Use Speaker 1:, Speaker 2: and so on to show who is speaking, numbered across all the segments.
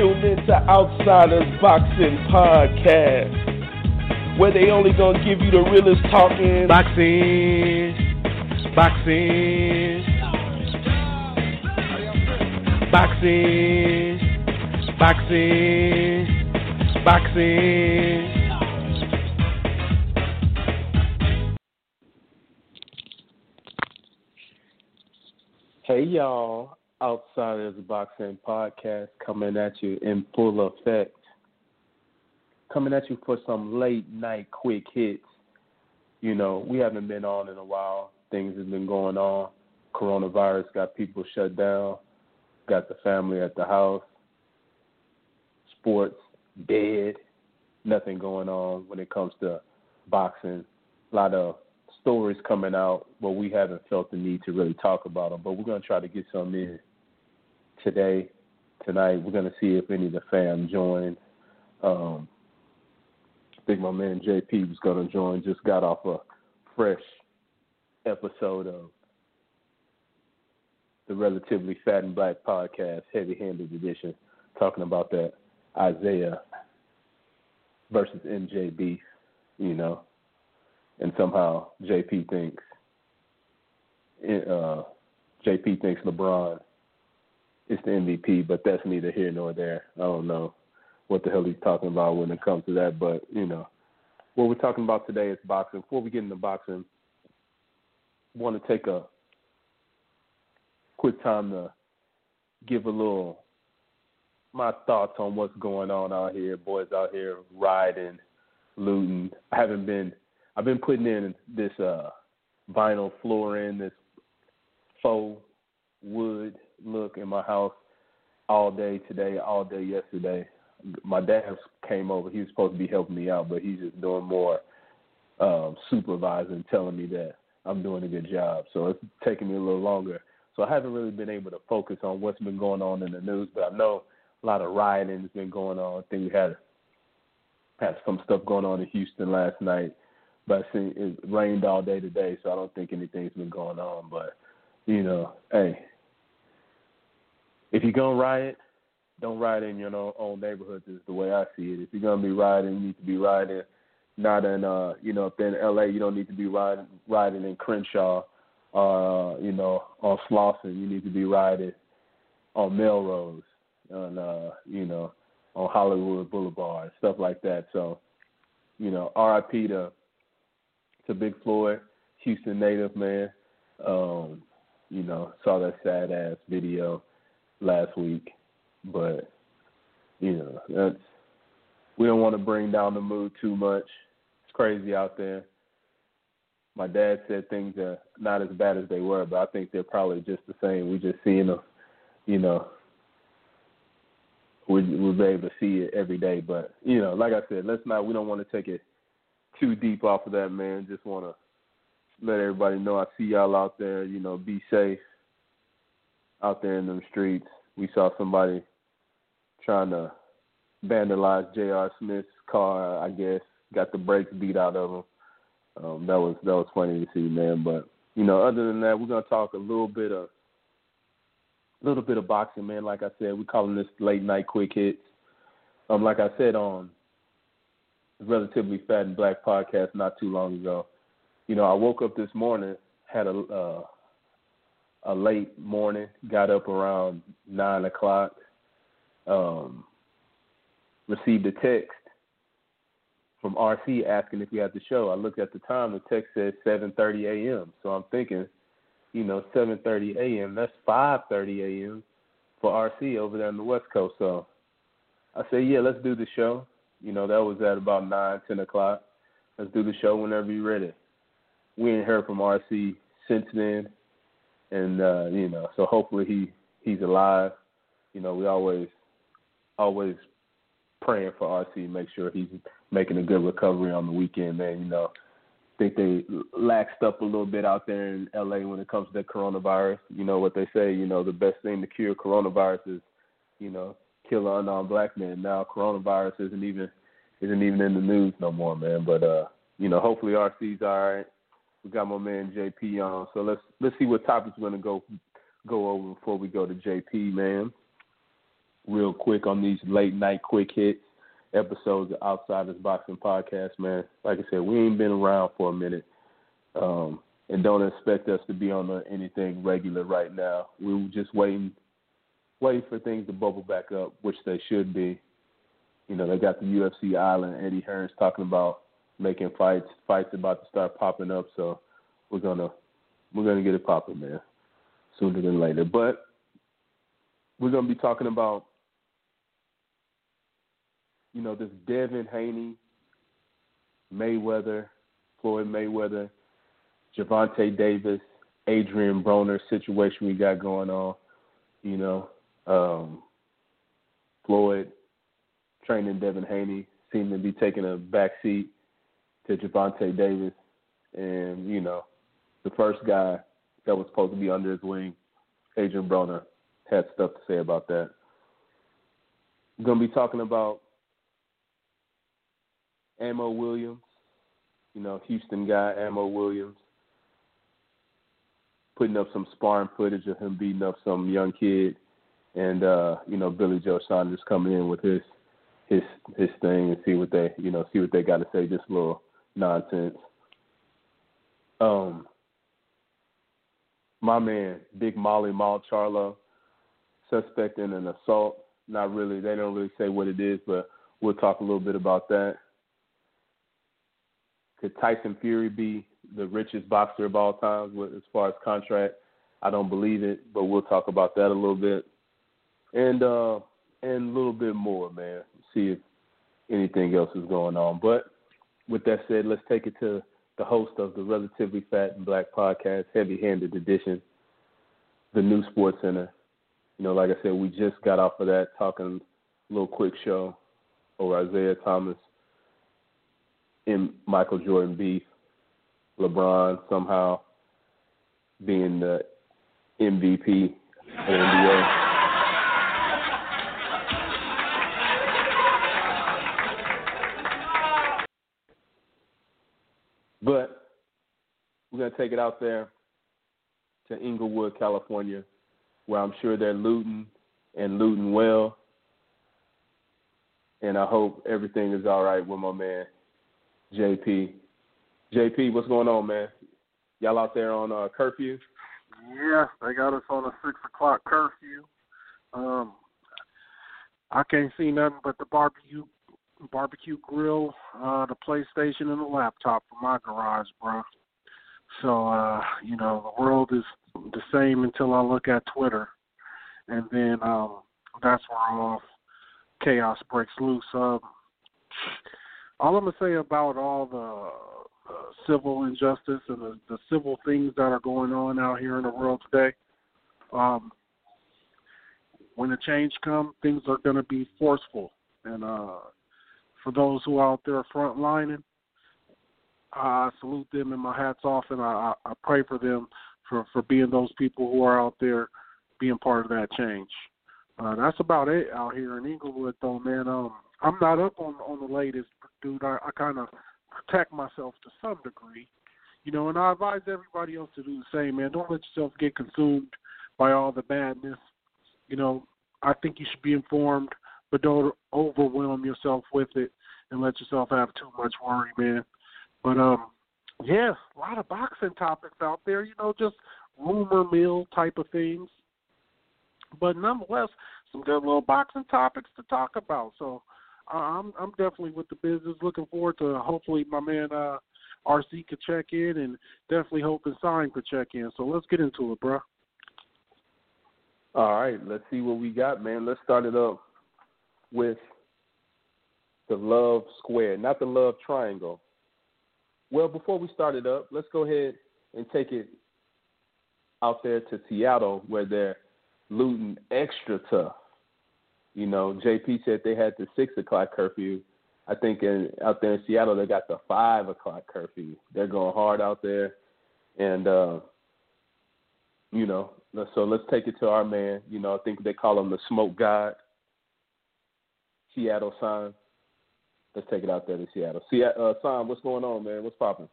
Speaker 1: You're tuned into Outsiders Boxing Podcast, where they only gonna give you the realest talking. Boxing, boxing, boxing, boxing, boxing. Hey y'all, Outsiders Boxing Podcast coming at you in full effect. Coming at you for some late night quick hits. You know, we haven't been on in a while. Things have been going on. Coronavirus got people shut down, got the family at the house, sports dead, nothing going on when it comes to boxing. A lot of stories coming out, but we haven't felt the need to really talk about them. But we're going to try to get some in today, tonight. We're going to see if any of the fam join. Um, I think my man JP was going to join. Just got off a fresh episode of the Relatively Fat and Black podcast, Heavy Handed Edition, talking about that Isaiah versus MJ beef, you know and somehow JP thinks uh, JP thinks LeBron is the MVP, but that's neither here nor there. I don't know what the hell he's talking about when it comes to that, but you know, what we're talking about today is boxing. Before we get into boxing, I want to take a quick time to give a little my thoughts on what's going on out here, boys out here riding, looting. I haven't been I've been putting in this uh, vinyl flooring, this faux wood look in my house all day today, all day yesterday. My dad came over. He was supposed to be helping me out, but he's just doing more um, supervising, telling me that I'm doing a good job. So it's taking me a little longer. So I haven't really been able to focus on what's been going on in the news, but I know a lot of rioting has been going on. I think we had had some stuff going on in Houston last night but I see it rained all day today, so I don't think anything's been going on. But you know, hey, if you're gonna riot, don't riot in your own, neighborhoods. Is the way I see it. If you're gonna be rioting, you need to be rioting not in uh you know if they're in L.A. You don't need to be riding riding in Crenshaw, uh you know on Slauson. You need to be riding on Melrose, on uh you know on Hollywood Boulevard, stuff like that. So you know, R.I.P. to to Big Floyd, Houston native man. Um, you know, saw that sad ass video last week, but you know, that's we don't want to bring down the mood too much. It's crazy out there. My dad said things are not as bad as they were, but I think they're probably just the same. We just seeing them, you know. We we'll be able to see it every day, but you know, like I said, let's not. We don't want to take it too deep off of that, man. Just want to let everybody know I see y'all out there. You know, be safe out there in them streets. We saw somebody trying to vandalize J.R. Smith's car. I guess got the brakes beat out of him. Um, that was that was funny to see, man. But you know, other than that, we're gonna talk a little bit of a little bit of boxing, man. Like I said, we're calling this late night quick hits. Um, like I said on relatively fat and black podcast not too long ago. You know, I woke up this morning, had a uh, a late morning, got up around nine o'clock, um, received a text from RC asking if we had the show. I looked at the time, the text said 7:30 a.m. So I'm thinking, you know, 7:30 a.m. That's 5:30 a.m. for RC over there on the West Coast. So I said, yeah, let's do the show. You know, that was at about nine, ten o'clock. Let's do the show whenever you're ready. We ain't heard from RC since then, and uh, you know, so hopefully he he's alive. You know, we always always praying for RC, make sure he's making a good recovery on the weekend, man. You know, think they laxed up a little bit out there in LA when it comes to the coronavirus. You know what they say, you know, the best thing to cure coronavirus is, you know, kill an unarmed black man. Now coronavirus isn't even isn't even in the news no more, man. But uh, you know, hopefully RC's all right. We got my man JP on, so let's let's see what topics we're gonna go go over before we go to JP, man. Real quick on these late night quick hits episodes of Outsiders Boxing Podcast, man. Like I said, we ain't been around for a minute. Um, and don't expect us to be on anything regular right now. We are just waiting waiting for things to bubble back up, which they should be. You know, they got the UFC Island, Eddie Hearn's talking about making fights, fights about to start popping up, so we're gonna we're gonna get it popping, man, sooner than later. But we're gonna be talking about you know, this Devin Haney, Mayweather, Floyd Mayweather, Gervonta Davis, Adrian Broner situation we got going on. You know, um, Floyd training Devin Haney seemed to be taking a back seat to Gervonta Davis, and you know, the first guy that was supposed to be under his wing, Adrian Broner, had stuff to say about that. We're gonna be talking about Ammo Williams, you know, Houston guy, Ammo Williams, putting up some sparring footage of him beating up some young kid, and uh, you know, Billy Joe Saunders coming in with his his his thing and see what they you know see what they got to say. Just a little nonsense. Um, my man, Big Molly Mal Charlo, suspect in an assault. Not really. They don't really say what it is, but we'll talk a little bit about that. Could Tyson Fury be the richest boxer of all time as far as contract? I don't believe it, but we'll talk about that a little bit, and uh, and a little bit more, man. See if anything else is going on. But with that said, let's take it to the host of the Relatively Fat and Black podcast, Heavy Handed Edition, the new Sports Center. You know, like I said, we just got off of that talking a little quick show over Isaiah Thomas and Michael Jordan beef, LeBron somehow being the MVP of the NBA. But we're going to take it out there to Inglewood, California, where I'm sure they're looting and looting well. And I hope everything is all right with my man JP. JP, what's going on, man? Y'all out there on uh, curfew?
Speaker 2: Yeah, they got us on a six o'clock curfew. Um, I can't see nothing but the barbecue barbecue grill, uh, the PlayStation, and the laptop from my garage, bro. So, uh, you know, the world is the same until I look at Twitter, and then um, that's where all chaos breaks loose. Um, all I'm gonna say about all the uh, civil injustice and the, the civil things that are going on out here in the world today, um, when the change comes, things are going to be forceful. And uh, for those who are out there frontlining, I salute them and my hats off, and I, I pray for them for for being those people who are out there being part of that change. Uh, that's about it out here in Inglewood, though, man. Um, I'm not up on on the latest, dude. I, I kind of protect myself to some degree, you know, and I advise everybody else to do the same, man. Don't let yourself get consumed by all the badness. You know, I think you should be informed, but don't overwhelm yourself with it and let yourself have too much worry, man. But um, yeah, a lot of boxing topics out there. You know, just rumor mill type of things. But nonetheless, some good little boxing topics to talk about. So I'm I'm definitely with the business. Looking forward to hopefully my man uh, RC could check in, and definitely hoping Sign could check in. So let's get into it, bro.
Speaker 1: All right, let's see what we got, man. Let's start it up with the love square, not the love triangle. Well, before we start it up, let's go ahead and take it out there to Seattle where they're looting extra tough You know, JP said they had the six o'clock curfew. I think in out there in Seattle they got the five o'clock curfew. They're going hard out there, and uh, you know, so let's take it to our man. You know, I think they call him the Smoke God. Seattle sign. Let's take it out there to Seattle. See, uh, Sam, what's going on, man? What's popping?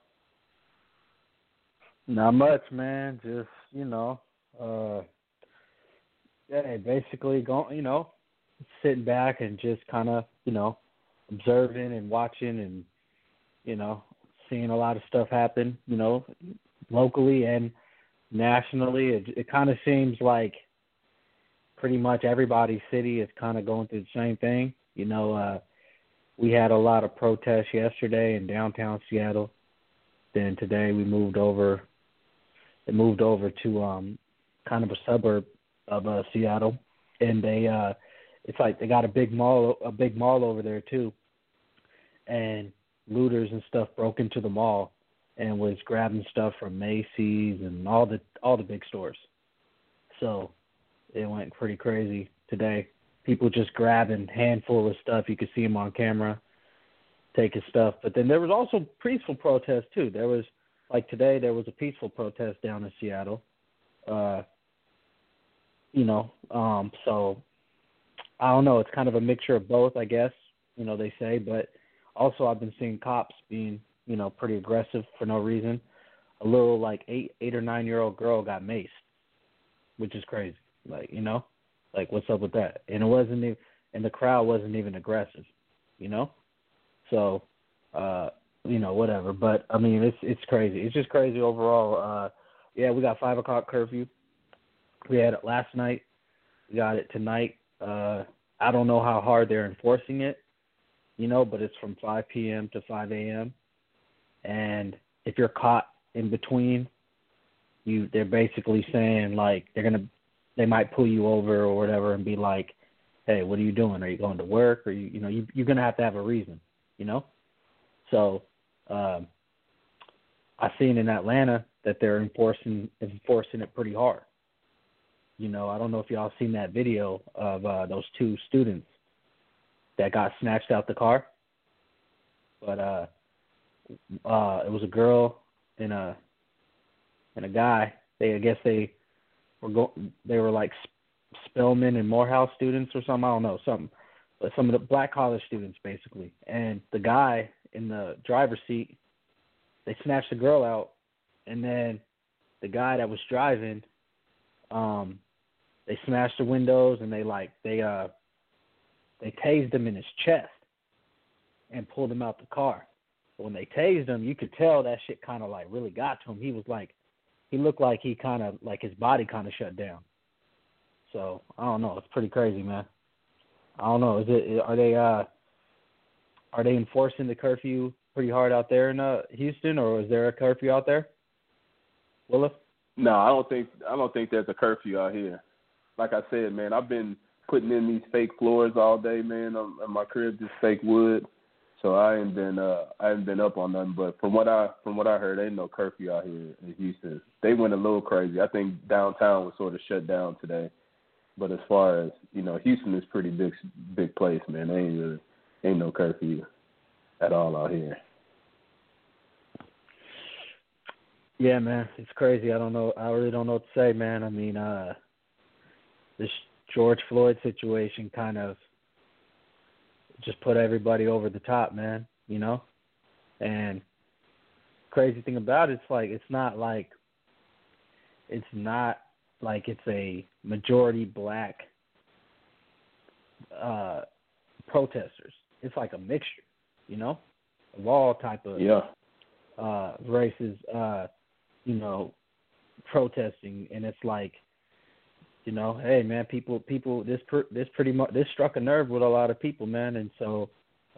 Speaker 3: Not much, man. Just you know, uh, yeah, basically going, you know, sitting back and just kind of, you know, observing and watching and, you know, seeing a lot of stuff happen, you know, locally and nationally. It, it kind of seems like pretty much everybody's city is kind of going through the same thing. You know, uh, we had a lot of protests yesterday in downtown Seattle. Then today we moved over. It moved over to um, kind of a suburb of uh, Seattle, and they uh, it's like they got a big mall, a big mall over there too, and looters and stuff broke into the mall and was grabbing stuff from Macy's and all the all the big stores. So it went pretty crazy today. People just grabbing handful of stuff. You could see them on camera taking stuff. But then there was also peaceful protests too. There was like today there was a peaceful protest down in Seattle. Uh you know, um so I don't know, it's kind of a mixture of both, I guess, you know, they say, but also I've been seeing cops being, you know, pretty aggressive for no reason. A little like 8 8 or 9 year old girl got maced, which is crazy. Like, you know? Like what's up with that? And it wasn't even and the crowd wasn't even aggressive, you know? So, uh, you know, whatever. But I mean, it's it's crazy. It's just crazy overall. Uh, yeah, we got five o'clock curfew. We had it last night. We got it tonight. Uh, I don't know how hard they're enforcing it, you know, but it's from 5 p.m. to 5 a.m. And if you're caught in between, you they're basically saying like they're gonna they might pull you over or whatever and be like, hey, what are you doing? Are you going to work? Or you you know you you're gonna have to have a reason you know. So um, I've seen in Atlanta that they're enforcing enforcing it pretty hard. You know, I don't know if y'all seen that video of uh, those two students that got snatched out the car, but uh, uh, it was a girl and a and a guy. They I guess they were go they were like Spelman and Morehouse students or something. I don't know something but some of the black college students basically. And the guy in the driver's seat, they snatched the girl out, and then the guy that was driving, um, they smashed the windows and they like they uh they tased him in his chest and pulled him out the car. But when they tased him, you could tell that shit kind of like really got to him. He was like, he looked like he kind of like his body kind of shut down. So I don't know. It's pretty crazy, man. I don't know. Is it are they uh are they enforcing the curfew pretty hard out there in uh, Houston, or is there a curfew out there? Willis?
Speaker 1: No, I don't think I don't think there's a curfew out here. Like I said, man, I've been putting in these fake floors all day, man. On, my crib, just fake wood. So I ain't been uh I haven't been up on nothing. But from what I from what I heard, ain't no curfew out here in Houston. They went a little crazy. I think downtown was sort of shut down today. But as far as you know, Houston is pretty big, big place, man. They ain't really, ain't no curfew at all out here.
Speaker 3: Yeah, man, it's crazy. I don't know. I really don't know what to say, man. I mean, uh, this George Floyd situation kind of just put everybody over the top, man. You know, and crazy thing about it, it's like it's not like it's not like it's a majority black uh protesters. It's like a mixture, you know, of all type of
Speaker 1: yeah.
Speaker 3: uh races uh you know protesting and it's like you know, hey man, people people this per, this pretty much this struck a nerve with a lot of people, man, and so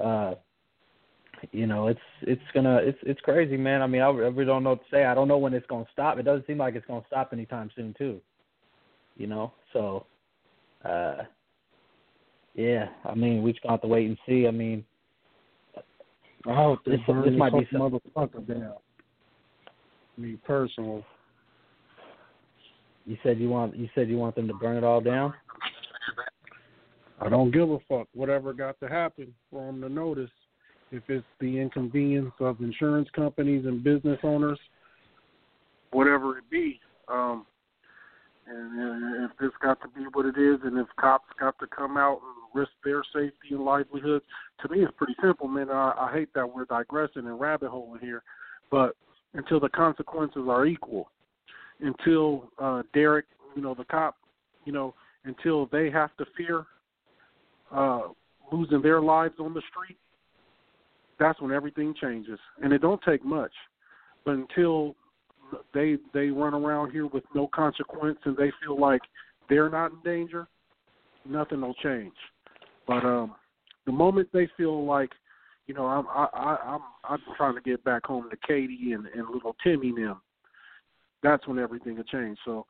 Speaker 3: uh you know, it's it's gonna it's it's crazy, man. I mean, I, I really don't know what to say. I don't know when it's gonna stop. It doesn't seem like it's gonna stop anytime soon, too you know. So, uh, yeah, I mean, we just gonna have to wait and see. I mean,
Speaker 2: I hope
Speaker 3: this, this might be some
Speaker 2: motherfucker down. Me personal.
Speaker 3: You said you want you said you want them to burn it all down.
Speaker 2: I don't give a fuck. Whatever got to happen for them to notice. If it's the inconvenience of insurance companies and business owners, whatever it be, um, and if this got to be what it is, and if cops got to come out and risk their safety and livelihood, to me it's pretty simple, man. I, I hate that we're digressing and rabbit holing here, but until the consequences are equal, until uh, Derek, you know, the cop, you know, until they have to fear uh, losing their lives on the street, that's when everything changes. And it don't take much, but until they they run around here with no consequence and they feel like they're not in danger, nothing will change. But um, the moment they feel like, you know, I'm I, I I'm I'm trying to get back home to Katie and and little Timmy them, that's when everything will change. So,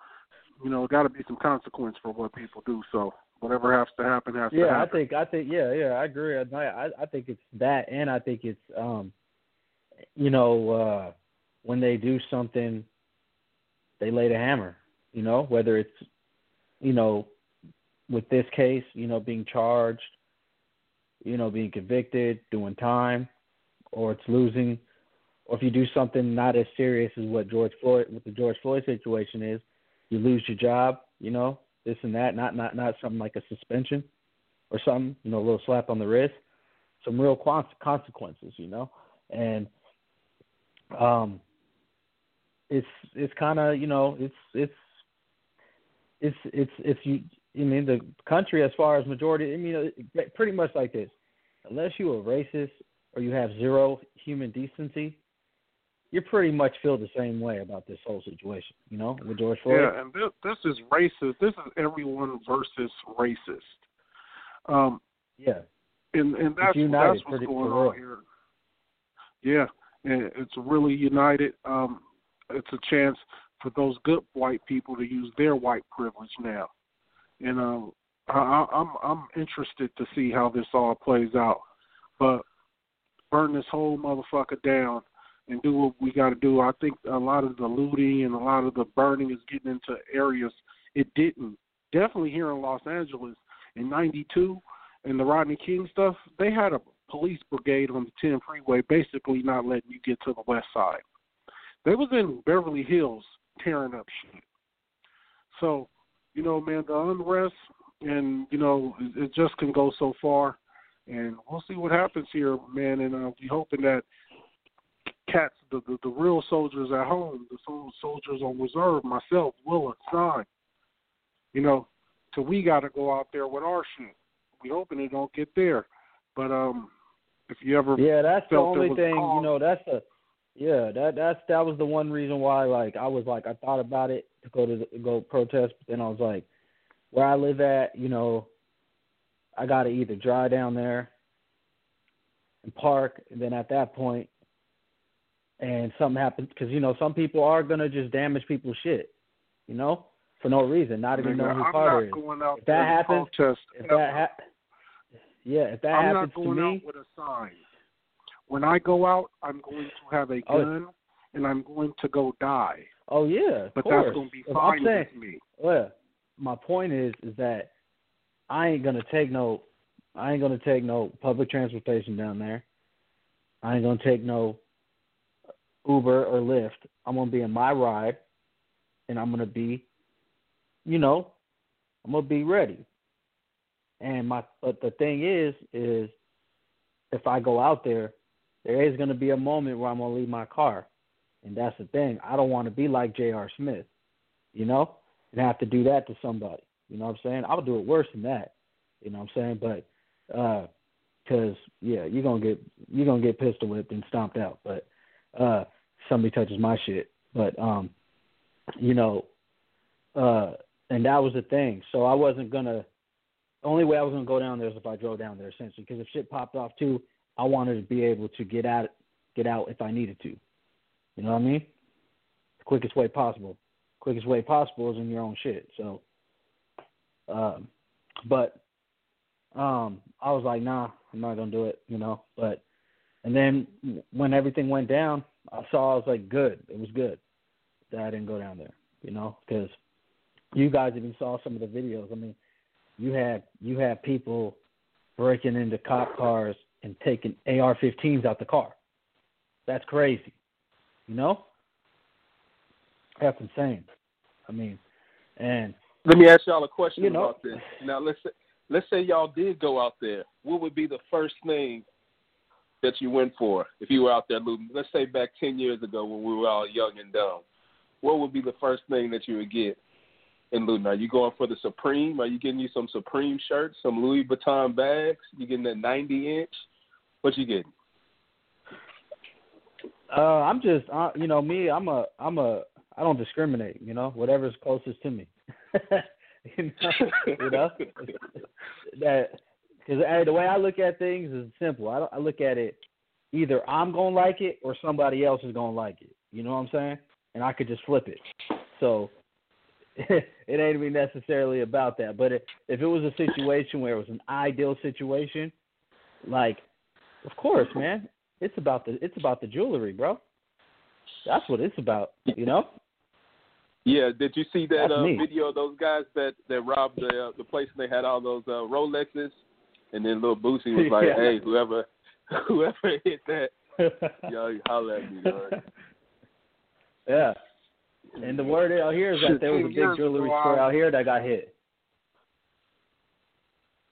Speaker 2: you know, got to be some consequence for what people do. So whatever has to happen has
Speaker 3: yeah,
Speaker 2: to happen.
Speaker 3: Yeah, I think I think yeah, yeah, I agree. I I, I think it's that, and I think it's um, you know, uh, when they do something, they lay the hammer. You know, whether it's you know, with this case, you know, being charged, you know, being convicted, doing time, or it's losing, or if you do something not as serious as what George Floyd, what the George Floyd situation is, you lose your job. You know, this and that, not not not something like a suspension or something, you know, a little slap on the wrist, some real consequences, you know, and um, it's it's kind of you know it's it's it's it's it's you. I mean, the country, as far as majority, I mean, pretty much like this. Unless you are racist or you have zero human decency, you pretty much feel the same way about this whole situation, you know, with George Floyd.
Speaker 2: Yeah, and this, this is racist. This is everyone versus racist. Um,
Speaker 3: yeah,
Speaker 2: and and that's that's what's going on here. Yeah, and it's really united. Um, it's a chance for those good white people to use their white privilege now, and um, I, I'm I'm interested to see how this all plays out. But burn this whole motherfucker down and do what we got to do. I think a lot of the looting and a lot of the burning is getting into areas it didn't. Definitely here in Los Angeles in '92 and the Rodney King stuff, they had a police brigade on the 10 freeway, basically not letting you get to the west side. They was in Beverly Hills tearing up shit. So, you know, man, the unrest and you know it just can go so far, and we'll see what happens here, man. And uh, we hoping that cats, the, the the real soldiers at home, the soldiers on reserve, myself, Willa, Stein. You know, so we got to go out there with our shit. We hoping it don't get there, but um, if you ever
Speaker 3: yeah, that's the only thing.
Speaker 2: Call,
Speaker 3: you know, that's a yeah, that that's that was the one reason why like I was like I thought about it to go to the, go protest, but then I was like, where I live at, you know, I got to either drive down there and park, and then at that point, and something happens because you know some people are gonna just damage people's shit, you know, for no reason, not even knowing who Carter is.
Speaker 2: If
Speaker 3: that happens,
Speaker 2: protest,
Speaker 3: if that ha- yeah, if that
Speaker 2: I'm
Speaker 3: happens
Speaker 2: not going
Speaker 3: to me,
Speaker 2: out with a sign. When I go out, I'm going to have a
Speaker 3: Oh.
Speaker 2: gun and I'm going to go die.
Speaker 3: oh yeah,
Speaker 2: But
Speaker 3: course.
Speaker 2: that's going to be
Speaker 3: If
Speaker 2: fine
Speaker 3: I'm saying,
Speaker 2: with me.
Speaker 3: Well, my point is is that I ain't gonna take no I ain't gonna take no public transportation down there. I ain't gonna take no Uber or Lyft. I'm gonna be in my ride and I'm gonna be you know, I'm gonna be ready. And my but the thing is is if I go out there, there is gonna be a moment where I'm gonna leave my car. And that's the thing. I don't wanna be like J.R. Smith, you know? and have to do that to somebody. You know what I'm saying? I'll do it worse than that. You know what I'm saying? But uh 'cause yeah, you're gonna get you're gonna get pistol whipped and stomped out. But uh somebody touches my shit. But um, you know, uh, and that was the thing. So I wasn't gonna. The only way I was gonna go down there is if I drove down there, essentially. Because if shit popped off too, I wanted to be able to get out get out if I needed to. You know what I mean? The quickest way possible quickest way possible is in your own shit. So, um, but um, I was like, nah, I'm not gonna do it, you know. But and then when everything went down, I saw I was like, good, it was good that I didn't go down there, you know, because you guys even saw some of the videos. I mean, you had you had people breaking into cop cars and taking AR-15s out the car. That's crazy. You know? That's insane. I mean, and
Speaker 1: let me ask y'all a question
Speaker 3: you know,
Speaker 1: about this. Now let's say, let's say y'all did go out there. What would be the first thing that you went for if you were out there looting? Let's say back ten years ago when we were all young and dumb. What would be the first thing that you would get in looting? Are you going for the Supreme? Are you getting you some Supreme shirts, some Louis Vuitton bags? You getting that ninety inch? What you getting?
Speaker 3: Uh, I'm just, uh, you know, me. I'm a, I'm a, I don't discriminate. You know, whatever's closest to me. you know, you know that because hey, the way I look at things is simple. I, I look at it either I'm gonna like it or somebody else is gonna like it. You know what I'm saying? And I could just flip it. So it ain't necessarily about that. But if, if it was a situation where it was an ideal situation, like, of course, man, it's about the it's about the jewelry, bro. That's what it's about, you know.
Speaker 1: Yeah, did you see that uh, video of those guys that that robbed the uh, the place and they had all those uh, Rolexes, and then little Boosie was like,
Speaker 3: Yeah.
Speaker 1: "Hey, whoever whoever hit that, y'all holler at me." Dog.
Speaker 3: yeah. And the word out here is that there was a big jewelry
Speaker 2: ago,
Speaker 3: store out here that got hit.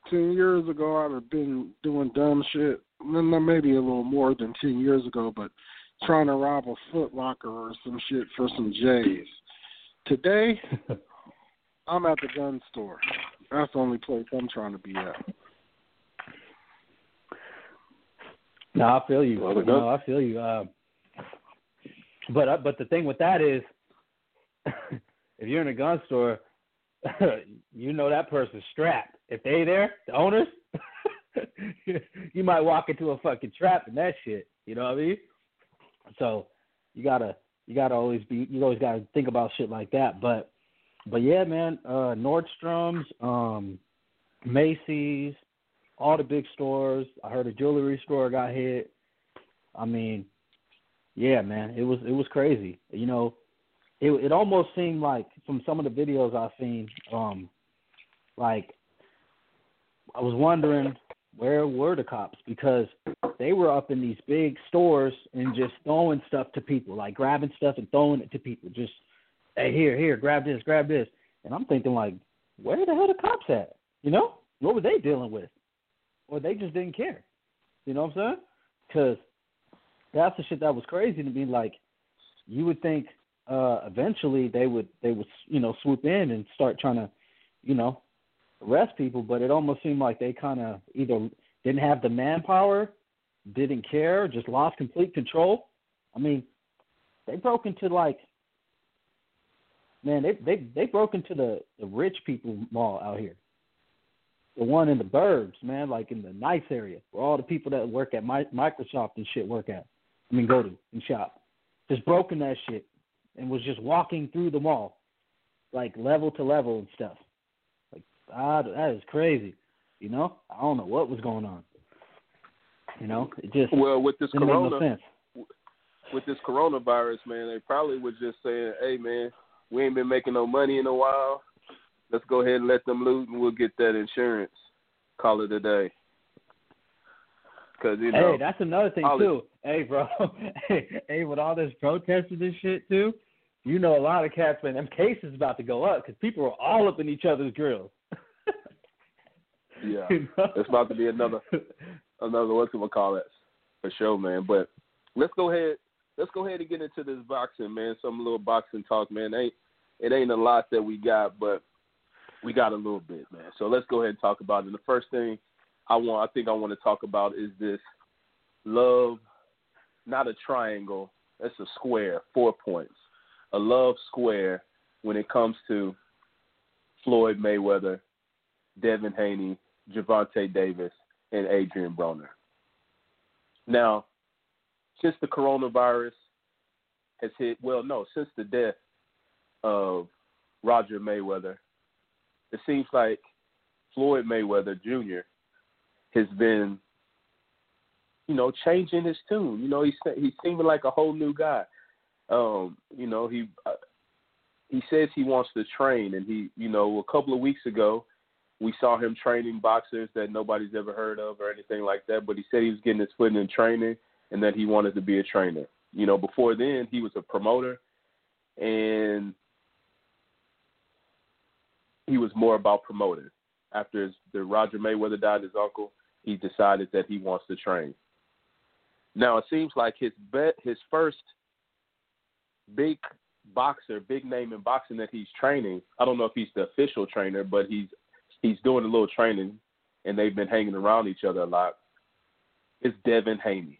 Speaker 2: ten years ago I'd have been doing dumb shit. No, no, Maybe a little more than ten years ago, but trying to rob a Foot Locker or some shit for some J's. Today, I'm at the gun store. That's the only place I'm trying to be at.
Speaker 3: No, I feel you.
Speaker 1: Well,
Speaker 3: no, I feel you. Uh, but uh, but the thing with that is, if you're in a gun store, you know that person's strapped. If they there, the owners, you might walk into a fucking trap and that shit. You know what I mean? So you gotta you gotta always be you always gotta think about shit like that. But but yeah, man, uh Nordstrom's, um, Macy's, all the big stores. I heard a jewelry store got hit. I mean, yeah, man, it was it was crazy. You know, it it almost seemed like from some of the videos I've seen, um, like I was wondering where were the cops because they were up in these big stores and just throwing stuff to people, like grabbing stuff and throwing it to people. Just hey, here, here, grab this, grab this. And I'm thinking like, where the hell the cops at? You know, what were they dealing with? Or they just didn't care. You know what I'm saying? Because that's the shit that was crazy to me. Like, you would think uh eventually they would they would you know swoop in and start trying to, you know, arrest people, but it almost seemed like they kind of either didn't have the manpower, didn't care, just lost complete control. I mean, they broke into like, man, they they they broke into the the rich people mall out here, the one in the burbs, man, like in the nice area where all the people that work at Mi- Microsoft and shit work at. I mean, go to and shop. Just broken that shit and was just walking through the mall, like level to level and stuff. Like, ah, that is crazy. You know, I don't know what was going on. You know, it just
Speaker 1: Well, with this corona,
Speaker 3: no sense.
Speaker 1: with this coronavirus, man, they probably was just saying, "Hey, man, we ain't been making no money in a while. Let's go ahead and let them loot, and we'll get that insurance. Call it a day." Because you know,
Speaker 3: Hey, that's another thing too. Hey, bro. hey, hey, with all this protesting and shit too, you know a lot of cats, man. Them cases about to go up because people are all up in each other's grills.
Speaker 1: yeah,
Speaker 3: You know?
Speaker 1: it's about to be another another what's going to call it for sure, man. But let's go ahead. Let's go ahead and get into this boxing, man. Some little boxing talk, man. Ain't it ain't a lot that we got, but we got a little bit, man. So let's go ahead and talk about it. The first thing I want, I think I want to talk about is this love, not a triangle. It's a square, four points. A love square when it comes to Floyd Mayweather, Devin Haney, Gervonta Davis, and Adrian Broner. Now, since the coronavirus has hit, well, no, since the death of Roger Mayweather, it seems like Floyd Mayweather Jr. has been, you know, changing his tune. You know, he's he's seeming like a whole new guy. Um, you know, he uh, he says he wants to train, and he, you know, a couple of weeks ago, we saw him training boxers that nobody's ever heard of or anything like that. But he said he was getting his foot in training and that he wanted to be a trainer. You know, before then he was a promoter and he was more about promoting. After his, the Roger Mayweather died, his uncle, he decided that he wants to train. Now it seems like his bet, his first big boxer, big name in boxing that he's training. I don't know if he's the official trainer, but he's he's doing a little training, and they've been hanging around each other a lot. It's Devin Haney,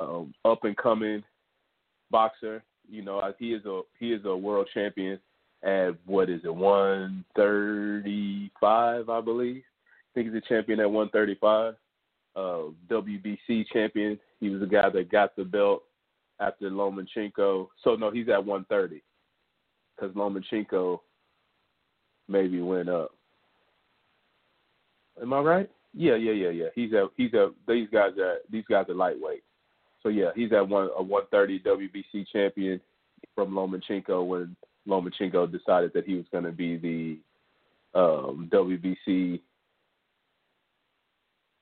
Speaker 1: um, up and coming boxer. You know, he is a he is a world champion at what is it, one thirty five, I believe. I think he's a champion at one thirty five. Uh, WBC champion. He was the guy that got the belt after Lomachenko. So no, he's at 130 because Lomachenko maybe went up. Am I right? Yeah, yeah, yeah, yeah. He's at he's at these guys are these guys are lightweight. So yeah, he's at one a 130 WBC champion from Lomachenko when Lomachenko decided that he was going to be the um, WBC.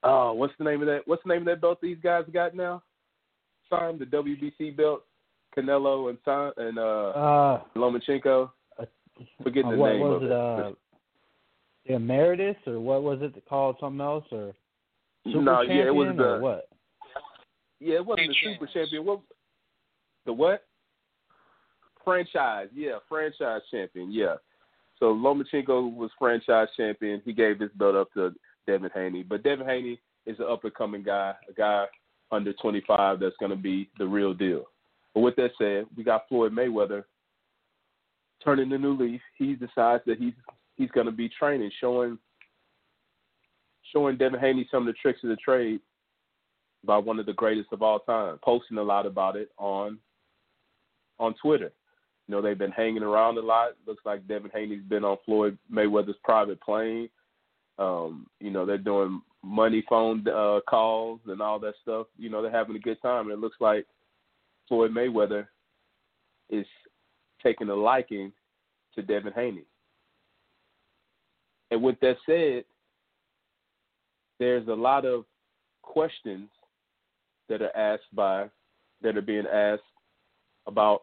Speaker 1: Oh, what's the name of that? What's the name of that belt these guys got now? Sign the WBC belt. Canelo and Son and uh,
Speaker 3: Uh,
Speaker 1: Lomachenko.
Speaker 3: uh,
Speaker 1: Forgetting the
Speaker 3: what
Speaker 1: name
Speaker 3: was
Speaker 1: of
Speaker 3: it? Uh, the Emeritus, or what was it called? Something else, or Super
Speaker 1: no,
Speaker 3: Champion,
Speaker 1: yeah, it was the
Speaker 3: what?
Speaker 1: yeah, it wasn't the super champion. What the what? Franchise, yeah, franchise champion, yeah. So Lomachenko was franchise champion. He gave his belt up to Devin Haney, but Devin Haney is an up and coming guy, a guy under 25 that's going to be the real deal. But with that said, we got Floyd Mayweather turning the new leaf. He decides that he's he's going to be training, showing showing Devin Haney some of the tricks of the trade by one of the greatest of all time, posting a lot about it on on Twitter. You know, they've been hanging around a lot. Looks like Devin Haney's been on Floyd Mayweather's private plane. Um, you know, they're doing money phone uh, calls and all that stuff. You know, they're having a good time, and it looks like Floyd Mayweather is taking a liking to Devin Haney. And with that said, there's a lot of questions that are asked by that are being asked about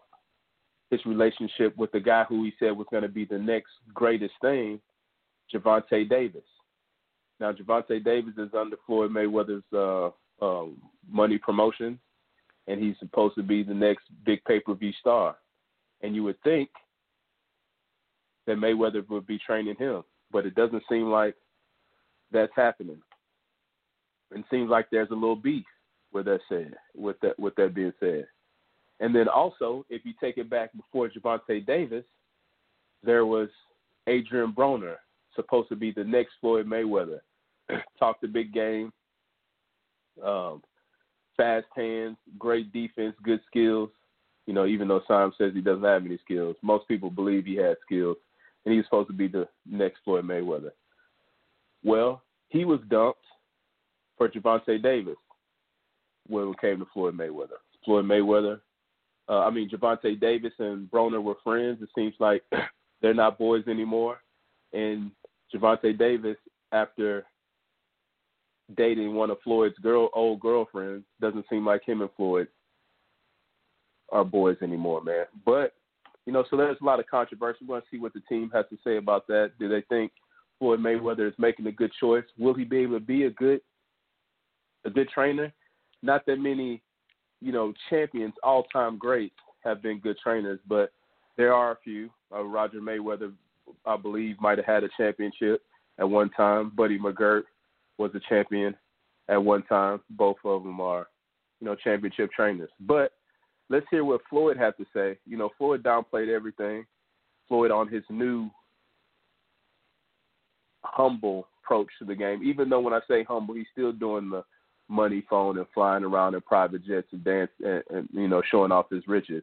Speaker 1: his relationship with the guy who he said was going to be the next greatest thing, Gervonta Davis. Now, Gervonta Davis is under Floyd Mayweather's uh, um, money promotion, and he's supposed to be the next big pay per view star. And you would think that Mayweather would be training him, but it doesn't seem like that's happening. It seems like there's a little beef with that said, with that with that being said. And then also, if you take it back before Gervonta Davis, there was Adrian Broner, supposed to be the next Floyd Mayweather. Talked a big game, um, fast hands, great defense, good skills. You know, even though Simon says he doesn't have any skills, most people believe he has skills, and he's supposed to be the next Floyd Mayweather. Well, he was dumped for Gervonta Davis when it came to Floyd Mayweather. Floyd Mayweather, uh, I mean Gervonta Davis and Broner were friends. It seems like they're not boys anymore. And Gervonta Davis, after dating one of Floyd's girl old girlfriends, doesn't seem like him and Floyd are boys anymore, man. But you know, so there's a lot of controversy. We're going to see what the team has to say about that. Do they think Floyd Mayweather is making a good choice? Will he be able to be a good a good trainer? Not that many, you know, champions, all time greats have been good trainers, but there are a few. Uh, Roger Mayweather, I believe, might have had a championship at one time. Buddy McGirt was a champion at one time. Both of them are, you know, championship trainers. But let's hear what Floyd had to say. You know, Floyd downplayed everything. Floyd on his new humble approach to the game. Even though when I say humble, he's still doing the money phone and flying around in private jets and dance and, and you know showing off his riches.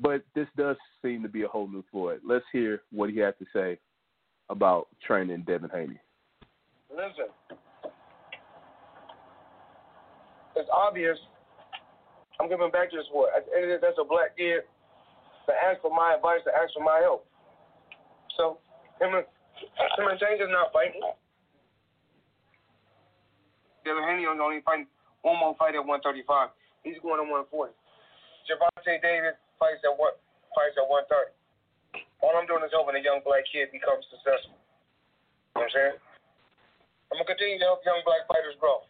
Speaker 1: But this does seem to be a whole new Floyd. Let's hear what he had to say about training Devin Haney.
Speaker 4: Listen, it's obvious. I'm giving back to the sport. That's a black kid to ask for my advice, to ask for my help. So him and Simon James is not fighting. Devin Haney is only fighting one more fight at 135. He's going to 140. Gervonta Davis fights at what? Fights at 130. All I'm doing is helping a young black kid become successful. You know what I'm saying? I'm gonna continue to help young black fighters grow.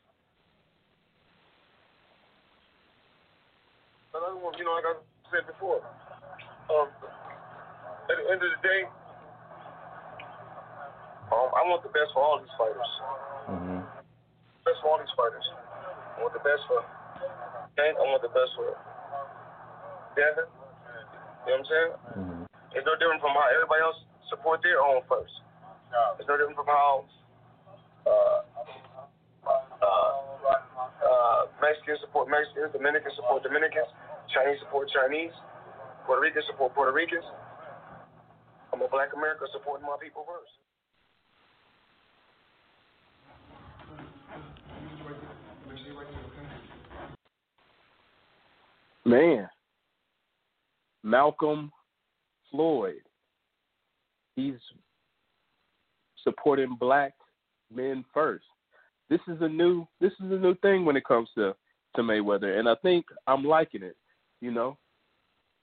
Speaker 4: But other one, you know, like I said before, um, at the end of the day, um, I want the best for all these fighters.
Speaker 1: Mm-hmm.
Speaker 4: Best for all these fighters. I want the best for Tank. I want the best for Devin. You know what I'm saying?
Speaker 1: Mm-hmm.
Speaker 4: It's no different from how everybody else support their own first. It's no different from how uh, uh, uh, Mexicans support Mexicans, Dominicans support Dominicans, Chinese support Chinese, Puerto Ricans support Puerto Ricans. I'm a black American supporting my people first.
Speaker 1: Man, Malcolm Floyd. He's supporting black men first. This is a new this is a new thing when it comes to to Mayweather, and I think I'm liking it. You know,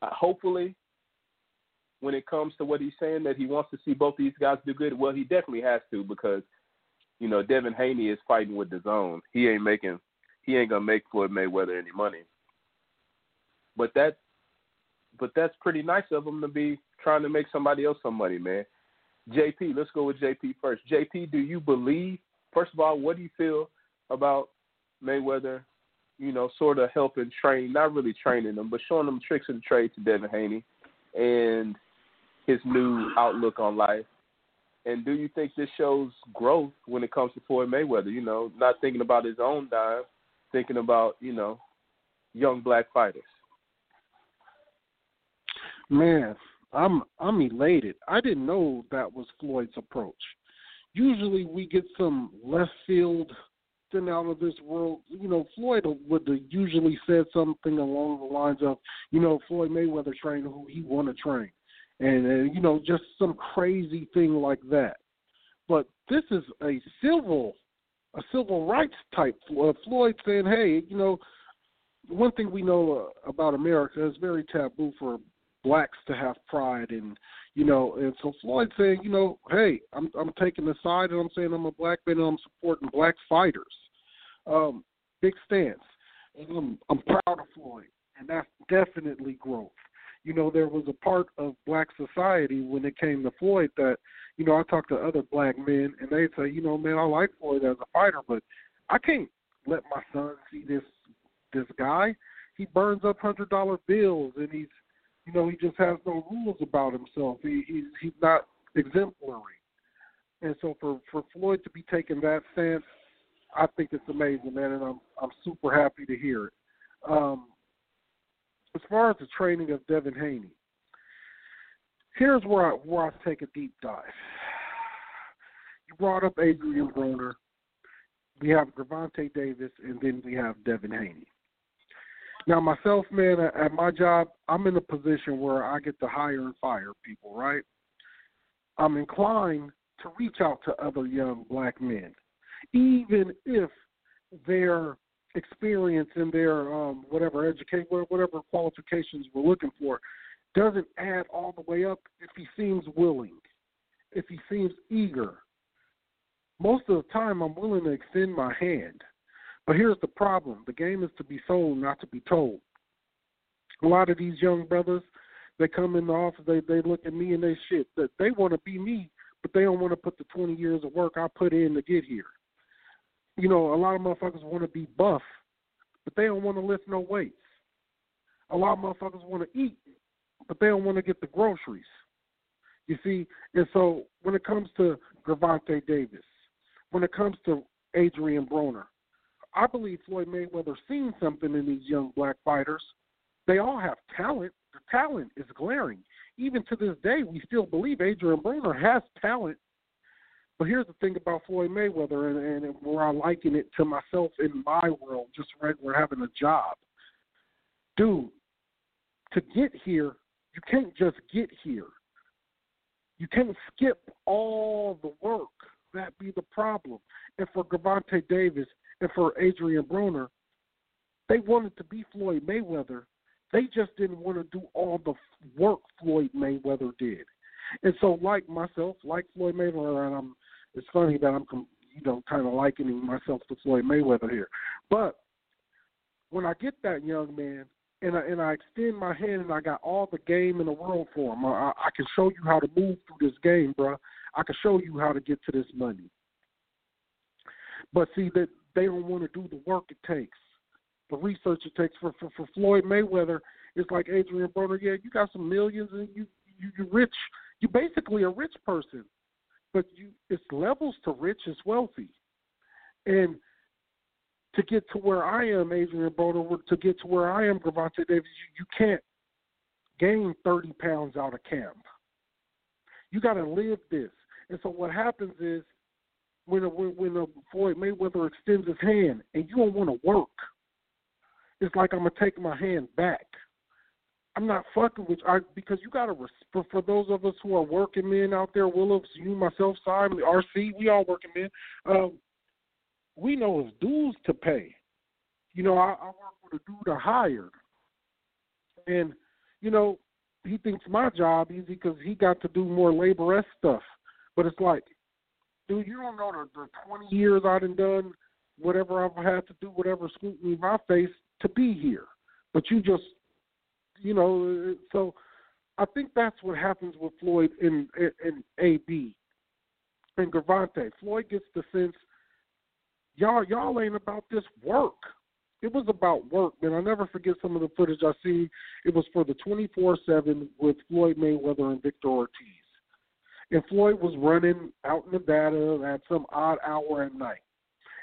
Speaker 1: uh, hopefully, when it comes to what he's saying that he wants to see both these guys do good, well, he definitely has to because you know Devin Haney is fighting with DAZN. He ain't making he ain't gonna make Floyd Mayweather any money. But that but that's pretty nice of him to be trying to make somebody else some money, man. JP, let's go with JP first. JP, do you believe? First of all, what do you feel about Mayweather? You know, sort of helping train, not really training them, but showing them tricks of the trade to Devin Haney and his new outlook on life. And do you think this shows growth when it comes to Floyd Mayweather? You know, not thinking about his own dime, thinking about you know young black fighters.
Speaker 2: Man, I'm I'm elated. I didn't know that was Floyd's approach. Usually we get some left field than out of this world. You know, Floyd would have usually said something along the lines of, you know, Floyd Mayweather trained who he want to train, and uh, you know, just some crazy thing like that. But this is a civil, a civil rights type. Uh, Floyd saying, hey, you know, one thing we know uh, about America is very taboo for blacks to have pride and you know and so Floyd saying you know hey I'm I'm taking the side and I'm saying? I'm a black man and I'm supporting black fighters. Um big stance. And I'm I'm proud of Floyd. And that's definitely growth. You know there was a part of black society when it came to Floyd that you know I talked to other black men and they say you know man I like Floyd as a fighter but I can't let my son see this this guy. He burns up hundred dollar bills and he's you know, he just has no rules about himself. He he's he's not exemplary. And so for for Floyd to be taking that stance, I think it's amazing, man, and I'm I'm super happy to hear it. Um, as far as the training of Devin Haney, here's where I where I take a deep dive. You brought up Adrian Broner. We have Gervonta Davis, and then we have Devin Haney. Now, myself, man, at my job, I'm in a position where I get to hire and fire people, right? I'm inclined to reach out to other young black men, even if their experience and their um, whatever educate whatever qualifications we're looking for doesn't add all the way up. If he seems willing, if he seems eager, most of the time I'm willing to extend my hand. But here's the problem the game is to be sold, not to be told. A lot of these young brothers, they come in the office, they, they look at me and they shit. That they want to be me, but they don't want to put the 20 years of work I put in to get here. You know, a lot of motherfuckers want to be buff, but they don't want to lift no weights. A lot of motherfuckers want to eat, but they don't want to get the groceries. You see, and so when it comes to Gervonta Davis, when it comes to Adrian Broner, I believe Floyd Mayweather seen something in these young black fighters. They all have talent. The talent is glaring. Even to this day, we still believe Adrian Broner has talent. But here's the thing about Floyd Mayweather, and, and where I liken it to myself in my world, just regular having a job. Dude, to get here, you can't just get here. You can't skip all the work. That be the problem. And for Gervonta Davis and for Adrian Broner, they wanted to be Floyd Mayweather. They just didn't want to do all the work Floyd Mayweather did. And so, like myself, like Floyd Mayweather, and I'm, it's funny that I'm, you know, kind of likening myself to Floyd Mayweather here. But when I get that young man and I, and I extend my hand and I got all the game in the world for him, I, I can show you how to move through this game, bro. I can show you how to get to this money. But see that they don't want to do the work it takes, the research it takes for for, for Floyd Mayweather. It's like Adrian Broner. Yeah, you got some millions and you you you're rich. You're basically a rich person, but you it's levels to rich as wealthy, and to get to where I am, Adrian Broner, to get to where I am, Gervonta Davis, you, you can't gain 30 pounds out of camp. You got to live this. And so what happens is when a, when, a Floyd Mayweather extends his hand and you don't want to work, it's like I'm gonna take my hand back. I'm not fucking with you because you got to for, for those of us who are working men out there, Willows, you, myself, Simon, RC, we all working men. Um, we know it's dues to pay. You know, I, I work with a dude I hired, and you know, he thinks my job easy because he got to do more labor stuff. But it's like, dude, you don't know the, the 20 years I've done whatever I've had to do, whatever scrutiny I face to be here. But you just, you know, so I think that's what happens with Floyd and and AB and Gervonta. Floyd gets the sense y'all y'all ain't about this work. It was about work, man. I never forget some of the footage I see. It was for the 24/7 with Floyd Mayweather and Victor Ortiz, and Floyd was running out in Nevada at some odd hour at night.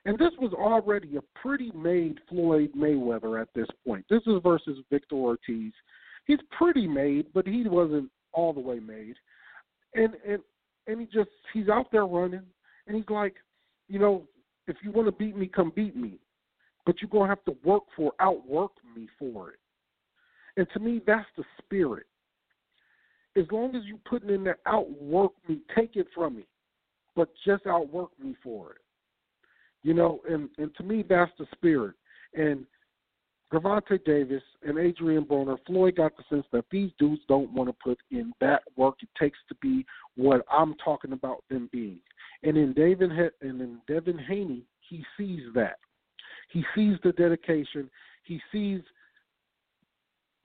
Speaker 2: And this was already a pretty made Floyd Mayweather at this point. This is versus Victor Ortiz. He's pretty made, but he wasn't all the way made. And and and he just he's out there running, and he's like, you know, if you want to beat me, come beat me. But you're to have to work for, outwork me for it. And to me, that's the spirit. As long as you're putting in that outwork me, take it from me, but just outwork me for it. You know, and, and to me, that's the spirit. And Gervonta Davis and Adrian Broner, Floyd got the sense that these dudes don't want to put in that work it takes to be what I'm talking about them being. And in David and in Devin Haney, he sees that. He sees the dedication. He sees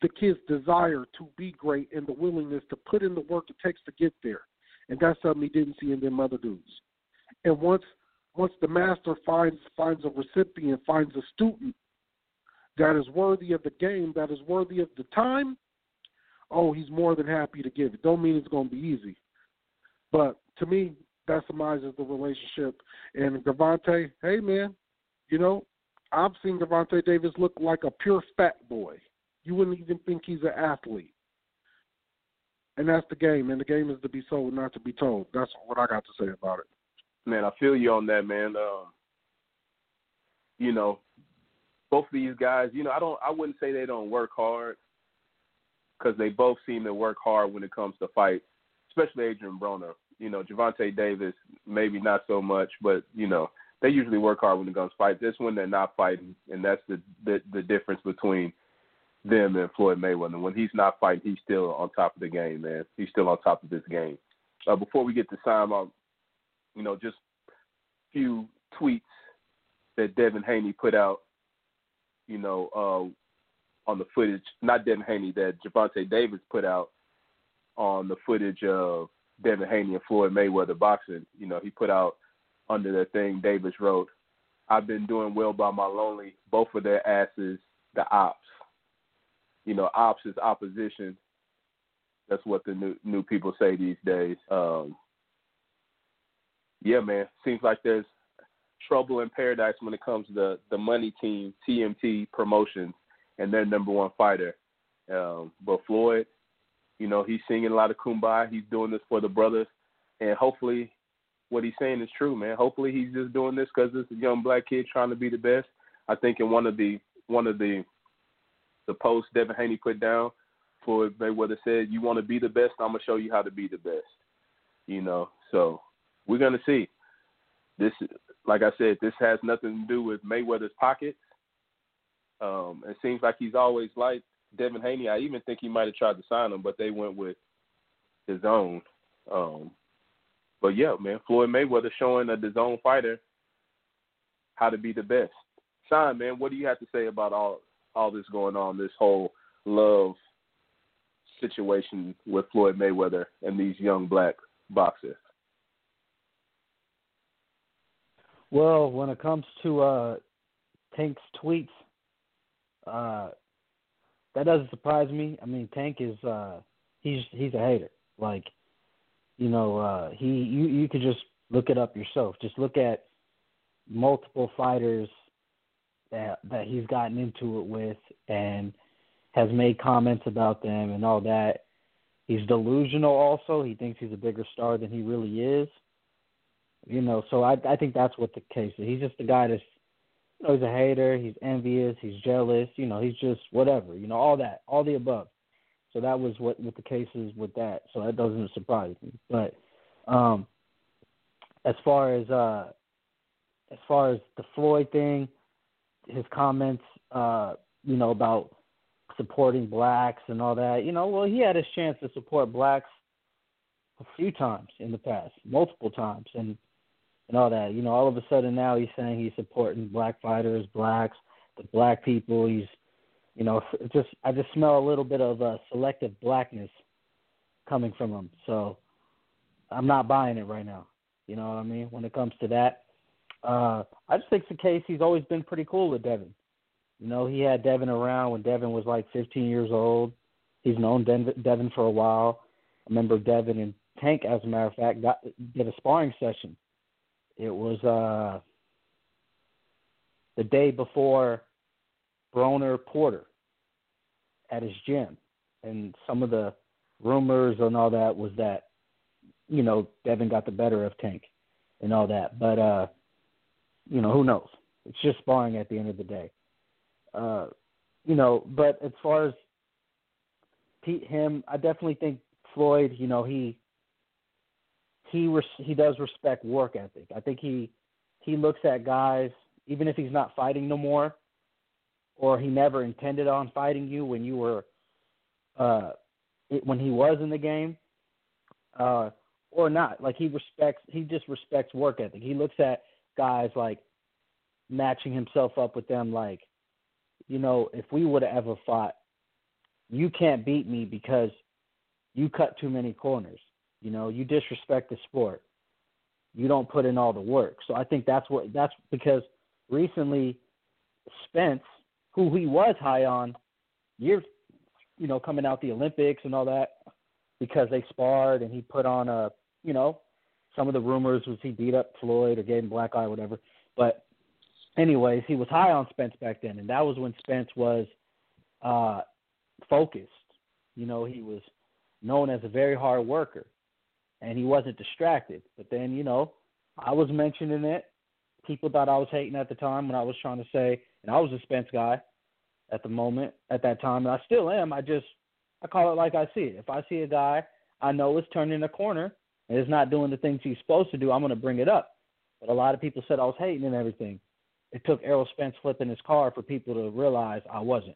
Speaker 2: the kid's desire to be great and the willingness to put in the work it takes to get there. And that's something he didn't see in them other dudes. And once once the master finds finds a recipient, finds a student that is worthy of the game, that is worthy of the time, oh, he's more than happy to give it. Don't mean it's to be easy, but to me, that surmises the relationship. And Gervonta, hey man, you know, I've seen Gervonta Davis look like a pure fat boy. You wouldn't even think he's an athlete. And that's the game, and the game is to be sold, not to be told. That's what I got to say about it.
Speaker 1: Man, I feel you on that, man. Um, you know, both of these guys, you know, I don't, I wouldn't say they don't work hard because they both seem to work hard when it comes to fights, especially Adrian Broner. You know, Gervonta Davis, maybe not so much, but you know, they usually work hard when it comes to fight. This one, they're not fighting, and that's the the, the difference between them and Floyd Mayweather. When he's not fighting, he's still on top of the game, man. He's still on top of this game. Uh, before we get to Simon, you know, just a few tweets that Devin Haney put out, you know, uh, on the footage, not Devin Haney, that Gervonta Davis put out on the footage of Devin Haney and Floyd Mayweather boxing. You know, he put out under the thing Davis wrote, I've been doing well by my lonely, both of their asses, the ops. You know, ops is opposition. That's what the new new people say these days. Um, yeah, man, seems like there's trouble in paradise when it comes to the the money team, TMT Promotions, and their number one fighter. Um, but Floyd, you know, he's singing a lot of kumbaya. He's doing this for the brothers, and hopefully, what he's saying is true, man. Hopefully, he's just doing this because this young black kid trying to be the best. I think in one of the one of the the post Devin Haney put down, for Mayweather said, "You want to be the best? I'm gonna show you how to be the best." You know, so we're gonna see. This, like I said, this has nothing to do with Mayweather's pockets. Um, it seems like he's always liked Devin Haney. I even think he might have tried to sign him, but they went with DAZN. Um, but yeah, man, Floyd Mayweather showing a DAZN fighter how to be the best. Sean, man, what do you have to say about all all this going on, this whole love situation with Floyd Mayweather and these young black boxers?
Speaker 3: Well, when it comes to uh, Tank's tweets, uh, that doesn't surprise me. I mean, Tank is uh, he's he's a hater. Like, you know, uh, he you you could just look it up yourself. Just look at multiple fighters that that he's gotten into it with and has made comments about them and all that. He's delusional also. He thinks he's a bigger star than he really is. You know, so I I think that's what the case is. He's just a guy that's you know, he's a hater, he's envious, he's jealous, you know, he's just whatever, you know, all that, all the above. So that was what what the case is with that. So that doesn't surprise me. But um as far as uh as far as the Floyd thing, his comments, uh, you know, about supporting blacks and all that, you know, well, he had his chance to support blacks a few times in the past, multiple times, and and all that. You know, all of a sudden now he's saying he's supporting black fighters, blacks, the black people. He's, you know, just I just smell a little bit of uh, selective blackness coming from him. So I'm not buying it right now. You know what I mean? When it comes to that, uh, I just think the case. He's always been pretty cool with Devin. You know, he had Devin around when Devin was like 15 years old. He's known Devin, Devin for a while. I remember Devin and Tank, as a matter of fact, got did a sparring session. It was uh, the day before Broner Porter at his gym, and some of the rumors and all that was that you know Devin got the better of Tank and all that, but uh, you know who knows? It's just sparring at the end of the day. Uh, you know, but as far as Pete, him, I definitely think Floyd. You know, he he res- he does respect work ethic. I think he he looks at guys even if he's not fighting no more, or he never intended on fighting you when you were uh it, when he was in the game, uh, or not. Like he respects he just respects work ethic. He looks at guys like matching himself up with them like, you know, if we would have ever fought, you can't beat me because you cut too many corners. You know, you disrespect the sport. You don't put in all the work. So I think that's what that's because recently Spence, who he was high on years you know, coming out the Olympics and all that, because they sparred and he put on a you know, some of the rumors was he beat up Floyd or gave him black eye or whatever. But anyways, he was high on Spence back then, and that was when Spence was uh, focused. You know, he was known as a very hard worker, and he wasn't distracted. But then, you know, I was mentioning it. People thought I was hating at the time when I was trying to say, and I was a Spence guy at the moment at that time, and I still am. I just I call it like I see it. If I see a guy I know is turning a corner and is not doing the things he's supposed to do, I'm going to bring it up. But a lot of people said I was hating and everything. It took Errol Spence flipping his car for people to realize I wasn't.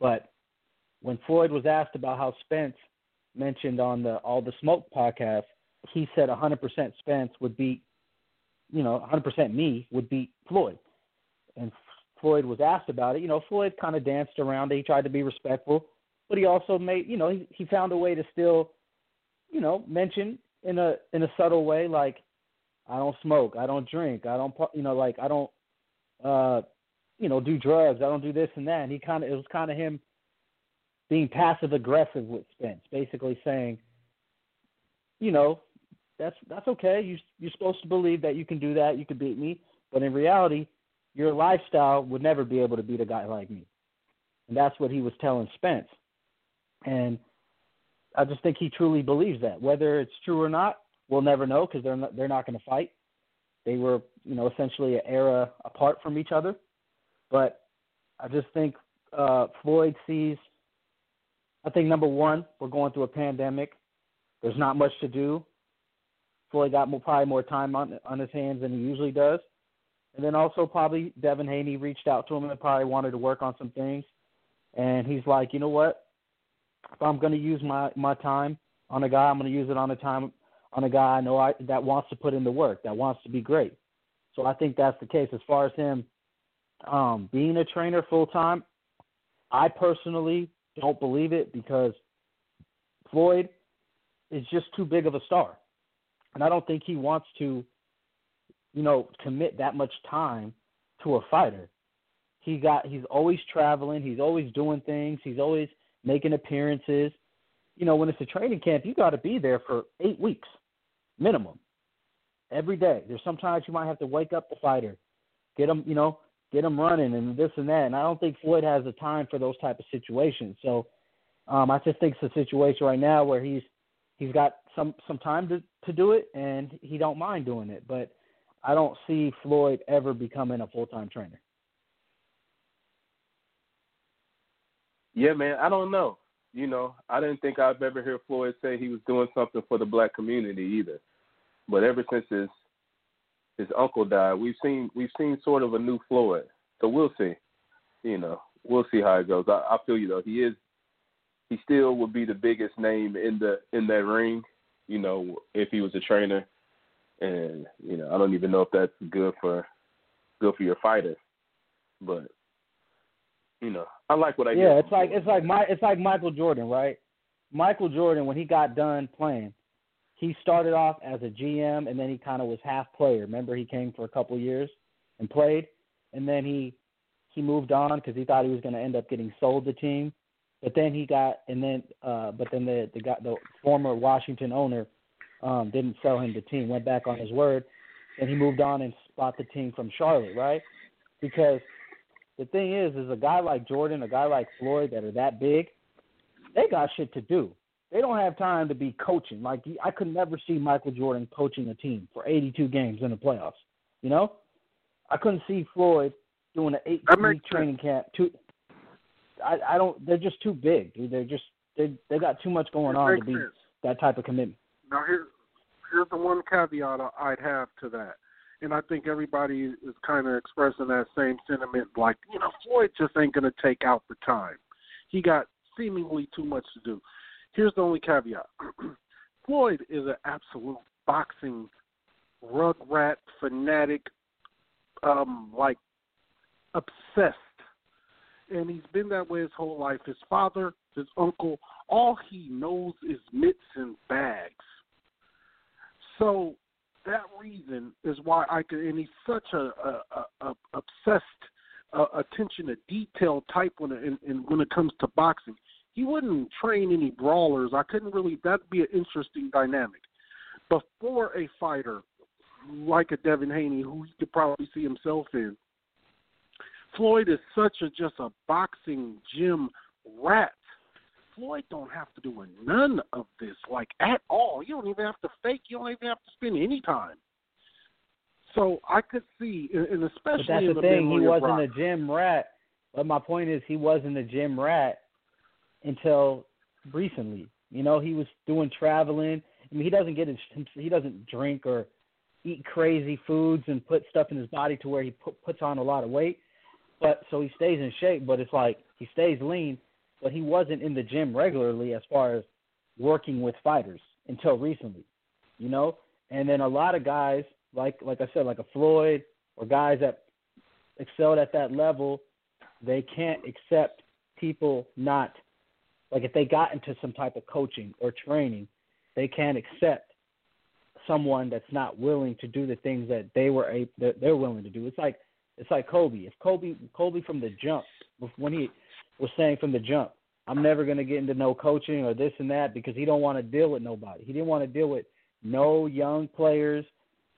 Speaker 3: But when Floyd was asked about how Spence mentioned on the All the Smoke podcast, he said 100% Spence would beat, you know, 100% me would beat Floyd. And Floyd was asked about it. You know, Floyd kind of danced around it. He tried to be respectful, but he also made, you know, he, he found a way to still you know, mention in a in a subtle way, like I don't smoke, I don't drink, I don't, you know, like I don't, uh, you know, do drugs, I don't do this and that. And he kind of it was kind of him being passive aggressive with Spence, basically saying, you know, that's that's okay. You you're supposed to believe that you can do that, you can beat me, but in reality, your lifestyle would never be able to beat a guy like me. And that's what he was telling Spence. And I just think he truly believes that. Whether it's true or not, we'll never know because they're not, they're not going to fight. They were, you know, essentially an era apart from each other. But I just think uh, Floyd sees. I think number one, we're going through a pandemic. There's not much to do. Floyd got more, probably more time on on his hands than he usually does. And then also probably Devin Haney reached out to him and probably wanted to work on some things. And he's like, you know what? If I'm going to use my my time on a guy, I'm going to use it on a time on a guy I know I, that wants to put in the work, that wants to be great. So I think that's the case as far as him um, being a trainer full time. I personally don't believe it because Floyd is just too big of a star, and I don't think he wants to, you know, commit that much time to a fighter. He got he's always traveling, he's always doing things, he's always making appearances. You know, when it's a training camp, you got to be there for eight weeks minimum every day. There's sometimes you might have to wake up the fighter, get him, you know, get him running and this and that. And I don't think Floyd has the time for those type of situations. So um, I just think it's a situation right now where he's he's got some some time to to do it and he don't mind doing it. But I don't see Floyd ever becoming a full time trainer.
Speaker 1: Yeah, man, I don't know. You know, I didn't think I'd ever hear Floyd say he was doing something for the black community either. But ever since his his uncle died, we've seen we've seen sort of a new Floyd. So we'll see. You know, we'll see how it goes. I, I feel you though. He is he still would be the biggest name in the in that ring. You know, if he was a trainer, and you know, I don't even know if that's good for good for your fighter, but you know, I like what I
Speaker 3: yeah. It's like it's like my it's like Michael Jordan, right? Michael Jordan when he got done playing, he started off as a GM and then he kind of was half player. Remember, he came for a couple years and played, and then he he moved on because he thought he was going to end up getting sold the team. But then he got, and then, uh, but then the the got the former Washington owner um, didn't sell him the team. Went back on his word, and he moved on and bought the team from Charlotte, right? Because the thing is, is a guy like Jordan, a guy like Floyd that are that big, they got shit to do they don't have time to be coaching. Like I could never see Michael Jordan coaching a team for 82 games in the playoffs. You know, I couldn't see Floyd doing an eight-week training camp. Too, I, I don't. They're just too big, dude. They're just they they got too much going on to be
Speaker 2: sense.
Speaker 3: that type of commitment.
Speaker 2: Now here's here's the one caveat I'd have to that, and I think everybody is kind of expressing that same sentiment. Like you know, Floyd just ain't gonna take out the time. He got seemingly too much to do. Here's the only caveat: Floyd is an absolute boxing rugrat fanatic, um, like obsessed, and he's been that way his whole life. His father, his uncle, all he knows is mitts and bags. So that reason is why I can, and he's such a, a, a, obsessed uh, attention to detail type when in, in, when it comes to boxing he wouldn't train any brawlers. I couldn't really. That'd be an interesting dynamic. But for a fighter like a Devin Haney, who he could probably see himself in, Floyd is such a just a boxing gym rat. Floyd don't have to do none of this, like at all. You don't even have to fake. You don't even have to spend any time. So I could see, and especially
Speaker 3: but that's
Speaker 2: in
Speaker 3: the thing. He wasn't
Speaker 2: rock.
Speaker 3: a gym rat. But my point is, he wasn't a gym rat until recently. You know, he was doing traveling. I mean, he doesn't get his, he doesn't drink or eat crazy foods and put stuff in his body to where he put, puts on a lot of weight. But so he stays in shape, but it's like he stays lean. But he wasn't in the gym regularly as far as working with fighters until recently, you know. And then a lot of guys, like like I said, like a Floyd or guys that excelled at that level, they can't accept people not like if they got into some type of coaching or training, they can't accept someone that's not willing to do the things that they were a, that they're willing to do. It's like it's like Kobe. If Kobe Kobe from the jump when he was saying from the jump, I'm never going to get into no coaching or this and that because he don't want to deal with nobody. He didn't want to deal with no young players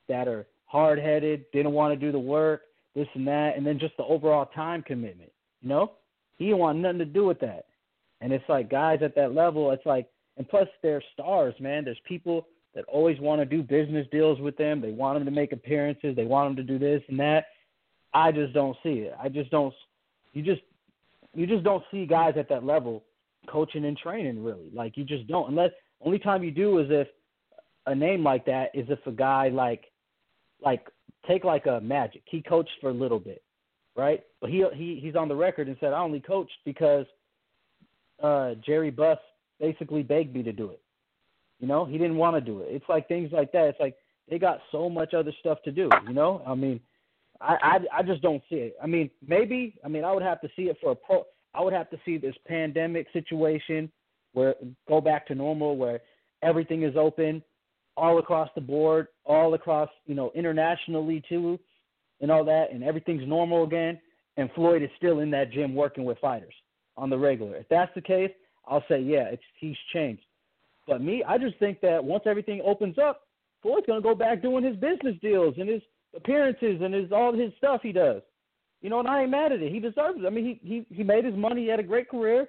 Speaker 3: that are hard headed, didn't want to do the work, this and that, and then just the overall time commitment. You know, he didn't want nothing to do with that. And it's like guys at that level, it's like, and plus they're stars, man. There's people that always want to do business deals with them. They want them to make appearances. They want them to do this and that. I just don't see it. I just don't. You just you just don't see guys at that level coaching and training really. Like you just don't. Unless only time you do is if a name like that is if a guy like like take like a Magic. He coached for a little bit, right? But he he he's on the record and said I only coached because uh Jerry Buss basically begged me to do it. You know, he didn't want to do it. It's like things like that. It's like they got so much other stuff to do. You know, I mean, I I, I just don't see it. I mean, maybe I mean I would have to see it for a pro. I would have to see this pandemic situation where go back to normal, where everything is open all across the board, all across you know internationally too, and all that, and everything's normal again. And Floyd is still in that gym working with fighters on the regular. If that's the case, I'll say yeah, it's he's changed. But me, I just think that once everything opens up, Floyd's gonna go back doing his business deals and his appearances and his all his stuff he does. You know, and I ain't mad at it. He deserves it. I mean, he he he made his money. He had a great career,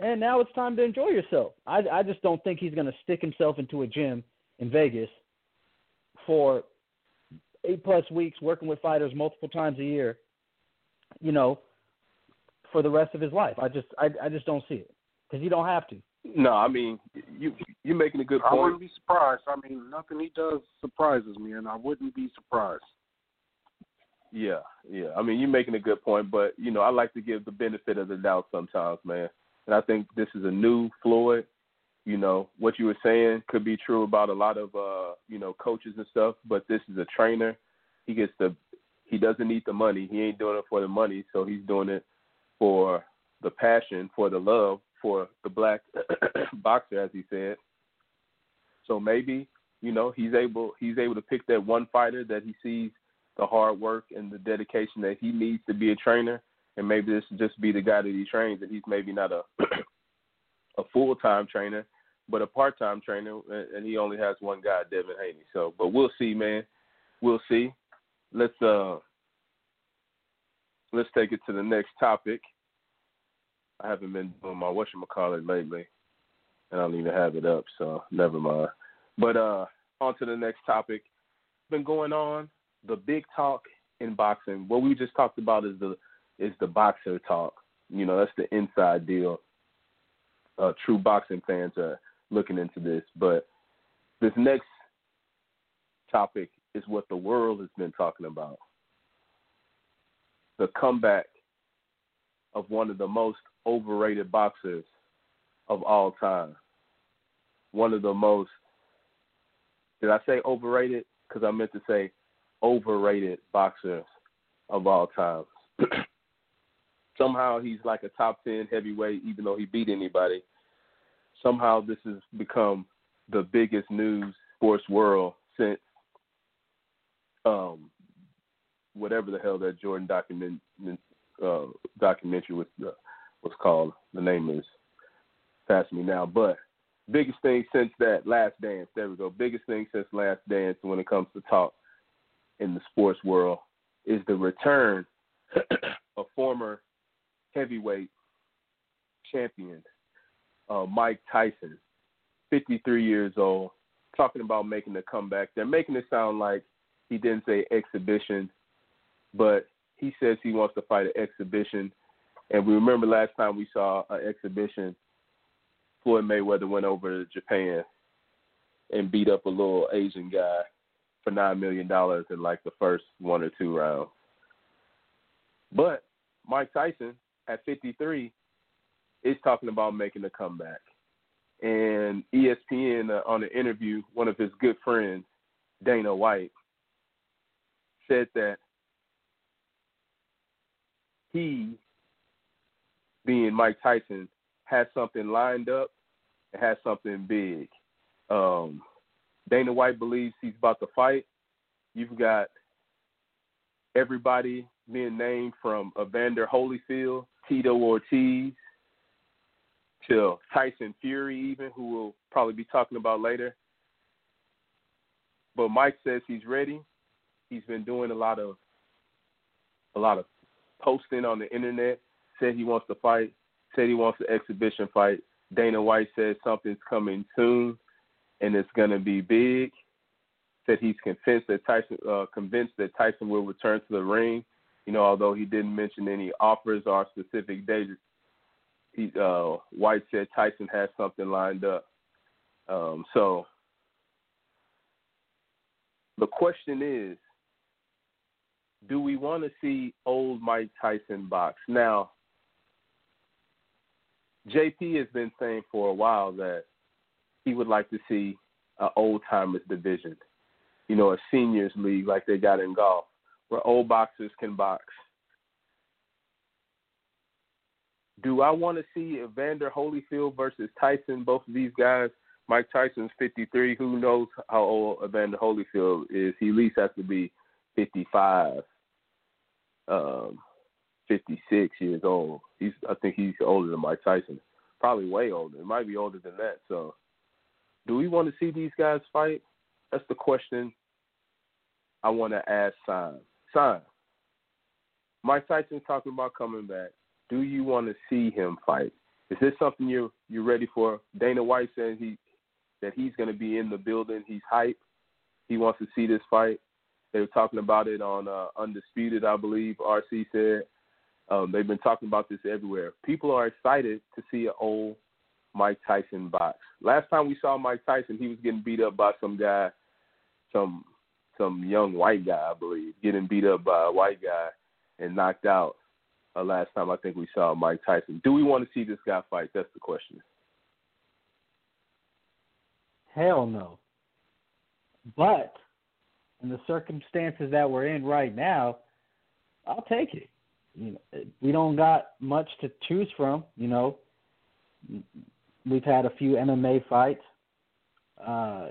Speaker 3: and now it's time to enjoy yourself. I I just don't think he's gonna stick himself into a gym in Vegas for eight plus weeks working with fighters multiple times a year. You know, for the rest of his life. I just I I just don't see it because you don't have to.
Speaker 1: No, I mean you you're making a good point.
Speaker 2: I wouldn't be surprised. I mean, nothing he does surprises me, and I wouldn't be surprised.
Speaker 1: Yeah, yeah. I mean, you're making a good point, but you know, I like to give the benefit of the doubt sometimes, man. And I think this is a new Floyd. You know, what you were saying could be true about a lot of uh, you know, coaches and stuff, but this is a trainer. He gets the he doesn't need the money. He ain't doing it for the money, so he's doing it for the passion, for the love, for the black boxer as he said. So maybe, you know, he's able he's able to pick that one fighter that he sees the hard work and the dedication that he needs to be a trainer, and maybe this just be the guy that he trains. And he's maybe not a a full time trainer, but a part time trainer, and he only has one guy, Devin Haney. So, but we'll see, man. We'll see. Let's uh let's take it to the next topic. I haven't been doing my whatchamacallit lately, and I don't even have it up, so never mind. But uh on to the next topic. Been going on the big talk in boxing. What we just talked about is the is the boxer talk. You know, that's the inside deal. Uh, true boxing fans are looking into this, but this next topic is what the world has been talking about. The comeback of one of the most overrated boxers of all time. One of the most, did I say overrated? Because I meant to say overrated boxers of all time. Somehow he's like a top 10 heavyweight, even though he beat anybody. Somehow this has become the biggest news sports world since um, whatever the hell that Jordan document uh, documentary was uh, was called. The name is passing me now, but biggest thing since that Last Dance. There we go. Biggest thing since Last Dance when it comes to talk in the sports world is the return of former heavyweight champion uh, Mike Tyson, 53 years old, talking about making a comeback. They're making it sound like he didn't say exhibition, but he says he wants to fight an exhibition. And we remember last time we saw an exhibition, Floyd Mayweather went over to Japan and beat up a little Asian guy for nine million dollars in like the first one or two rounds. But Mike Tyson at 53 is talking about making a comeback. And ESPN uh, on an interview, one of his good friends, Dana White, said that he, being Mike Tyson, has something lined up has something big. Um, Dana White believes he's about to fight. You've got everybody being named from Evander Holyfield, Tito Ortiz, to Tyson Fury, even who we'll probably be talking about later. But Mike says he's ready. He's been doing a lot of a lot of posting on the internet. Said he wants to fight. Said he wants an exhibition fight. Dana White says something's coming soon, and it's going to be big. Said he's convinced that Tyson uh, convinced that Tyson will return to the ring. You know, although he didn't mention any offers or specific dates, he, uh, White said Tyson has something lined up. Um, so the question is, do we want to see old Mike Tyson box? Now, JP has been saying for a while that he would like to see an old timers division, you know, a seniors league like they got in golf, where old boxers can box. Do I want to see Evander Holyfield versus Tyson? Both of these guys, Mike Tyson's 53. Who knows how old Evander Holyfield is? He at least has to be 55, um, 56 years old. He's, I think he's older than Mike Tyson. Probably way older. It might be older than that. So, do we want to see these guys fight? That's the question I want to ask Sign. Sign. Mike Tyson's talking about coming back. Do you want to see him fight? Is this something you're you're ready for? Dana White said he that he's going to be in the building. He's hype. He wants to see this fight. They were talking about it on uh, Undisputed, I believe. RC said um, they've been talking about this everywhere. People are excited to see an old Mike Tyson box. Last time we saw Mike Tyson, he was getting beat up by some guy, some some young white guy, I believe, getting beat up by a white guy and knocked out. Uh, last time I think we saw Mike Tyson. Do we want to see this guy fight? That's the question.
Speaker 3: Hell no. But in the circumstances that we're in right now, I'll take it. You know, we don't got much to choose from. You know, we've had a few MMA fights. Uh,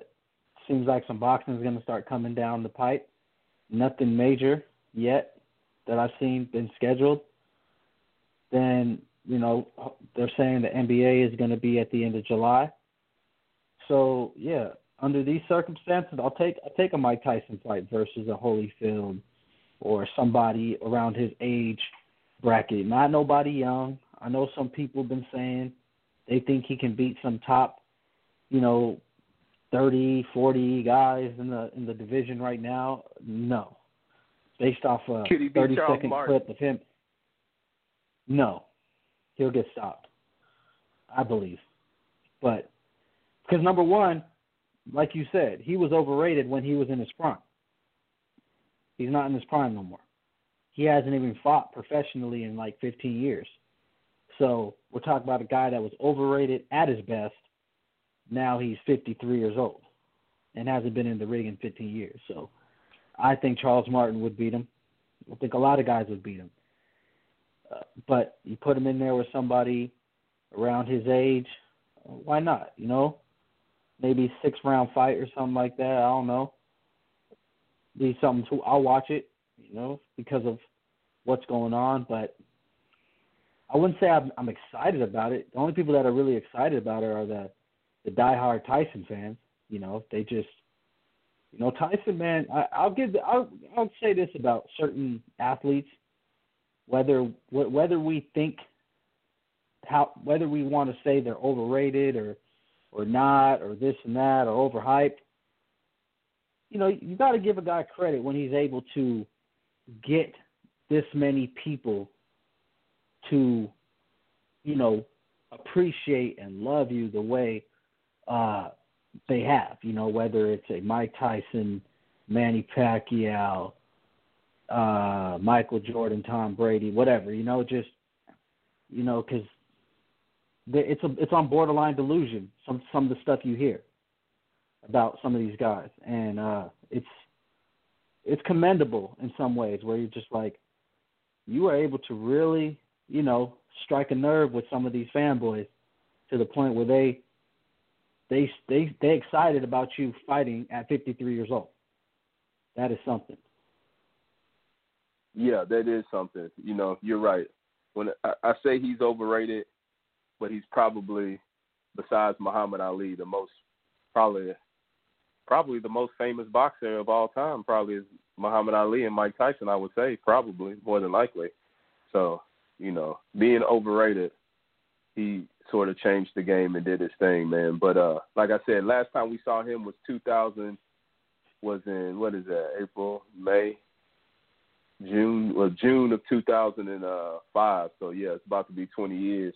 Speaker 3: seems like some boxing is going to start coming down the pipe. Nothing major yet that I've seen been scheduled. Then you know they're saying the NBA is going to be at the end of July. So yeah, under these circumstances, I'll take I'll take a Mike Tyson fight versus a Holyfield or somebody around his age bracket. Not nobody young. I know some people have been saying they think he can beat some top, you know, 30, 40 guys in the in the division right now. No. Based off a 30 second Martin? clip of him. No. He'll get stopped. I believe. But because number one, like you said, he was overrated when he was in his prime. He's not in his prime no more. He hasn't even fought professionally in like 15 years. So we're talking about a guy that was overrated at his best. Now he's 53 years old and hasn't been in the ring in 15 years. So I think Charles Martin would beat him. I think a lot of guys would beat him. Uh, but you put him in there with somebody around his age, why not? You know, maybe six round fight or something like that. I don't know. Be something to I'll watch it, you know, because of what's going on. But I wouldn't say I'm, I'm excited about it. The only people that are really excited about it are the the diehard Tyson fans. You know, they just, you know, Tyson man. I, I'll give. I'll I'll say this about certain athletes, whether whether we think how whether we want to say they're overrated or or not or this and that or overhyped. You know, you got to give a guy credit when he's able to get this many people to, you know, appreciate and love you the way uh, they have. You know, whether it's a Mike Tyson, Manny Pacquiao, uh, Michael Jordan, Tom Brady, whatever. You know, just you know, because it's a it's on borderline delusion. Some some of the stuff you hear about some of these guys, and uh, it's it's commendable in some ways where you're just like you are able to really you know strike a nerve with some of these fanboys to the point where they they they they excited about you fighting at 53 years old. That is something.
Speaker 1: Yeah, that is something. You know, you're right. When I, I say he's overrated, but he's probably, besides Muhammad Ali, the most probably probably the most famous boxer of all time. Probably is Muhammad Ali and Mike Tyson. I would say probably more than likely. So you know, being overrated, he sort of changed the game and did his thing, man. But uh, like I said, last time we saw him was 2000. Was in what is that? April, May, June, well June of 2005. So yeah, it's about to be 20 years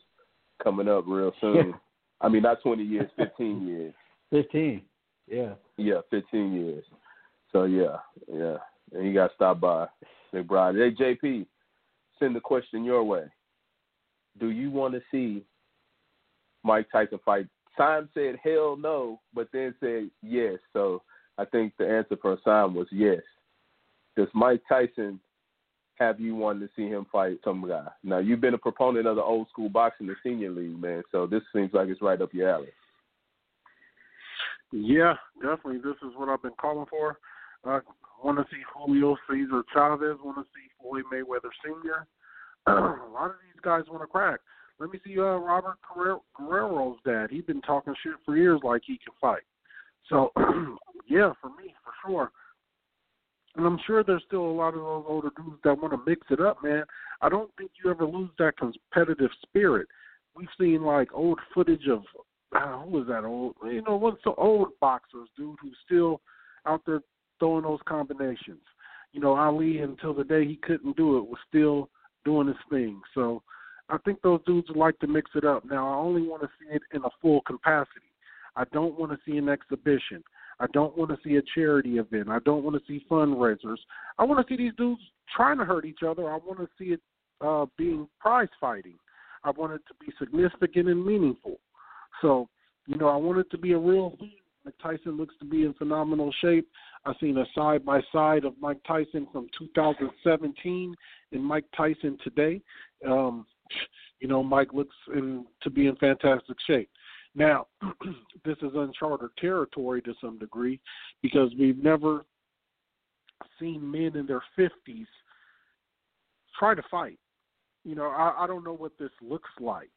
Speaker 1: coming up real soon. I mean, not 20 years, 15 years.
Speaker 3: 15. Yeah.
Speaker 1: Yeah, 15 years. So yeah, yeah, and he got stopped by McBride. Hey JP, send the question your way. Do you want to see Mike Tyson fight? Sam said hell no, but then said yes. So I think the answer for Sam was yes. Does Mike Tyson have you wanted to see him fight some guy? Now you've been a proponent of the old school boxing, the senior league, man. So this seems like it's right up your alley.
Speaker 2: Yeah, definitely. This is what I've been calling for. I want to see Julio Cesar Chavez. Want to see Floyd Mayweather Sr. a lot of these guys want to crack. Let me see uh, Robert Guerrero's dad. He's been talking shit for years like he can fight. So, yeah, for me, for sure. And I'm sure there's still a lot of those older dudes that want to mix it up, man. I don't think you ever lose that competitive spirit. We've seen like old footage of uh, who was that old? You know, what's the old boxers, dude, who's still out there throwing those combinations. You know, Ali until the day he couldn't do it was still doing his thing. So I think those dudes like to mix it up. Now I only want to see it in a full capacity. I don't want to see an exhibition. I don't want to see a charity event. I don't want to see fundraisers. I want to see these dudes trying to hurt each other. I want to see it uh, being prize fighting. I want it to be significant and meaningful. So, you know, I want it to be a real thing. Tyson looks to be in phenomenal shape. I've seen a side by side of Mike Tyson from 2017 and Mike Tyson today. Um, you know, Mike looks in, to be in fantastic shape. Now, this is uncharted territory to some degree because we've never seen men in their 50s try to fight. You know, I, I don't know what this looks like.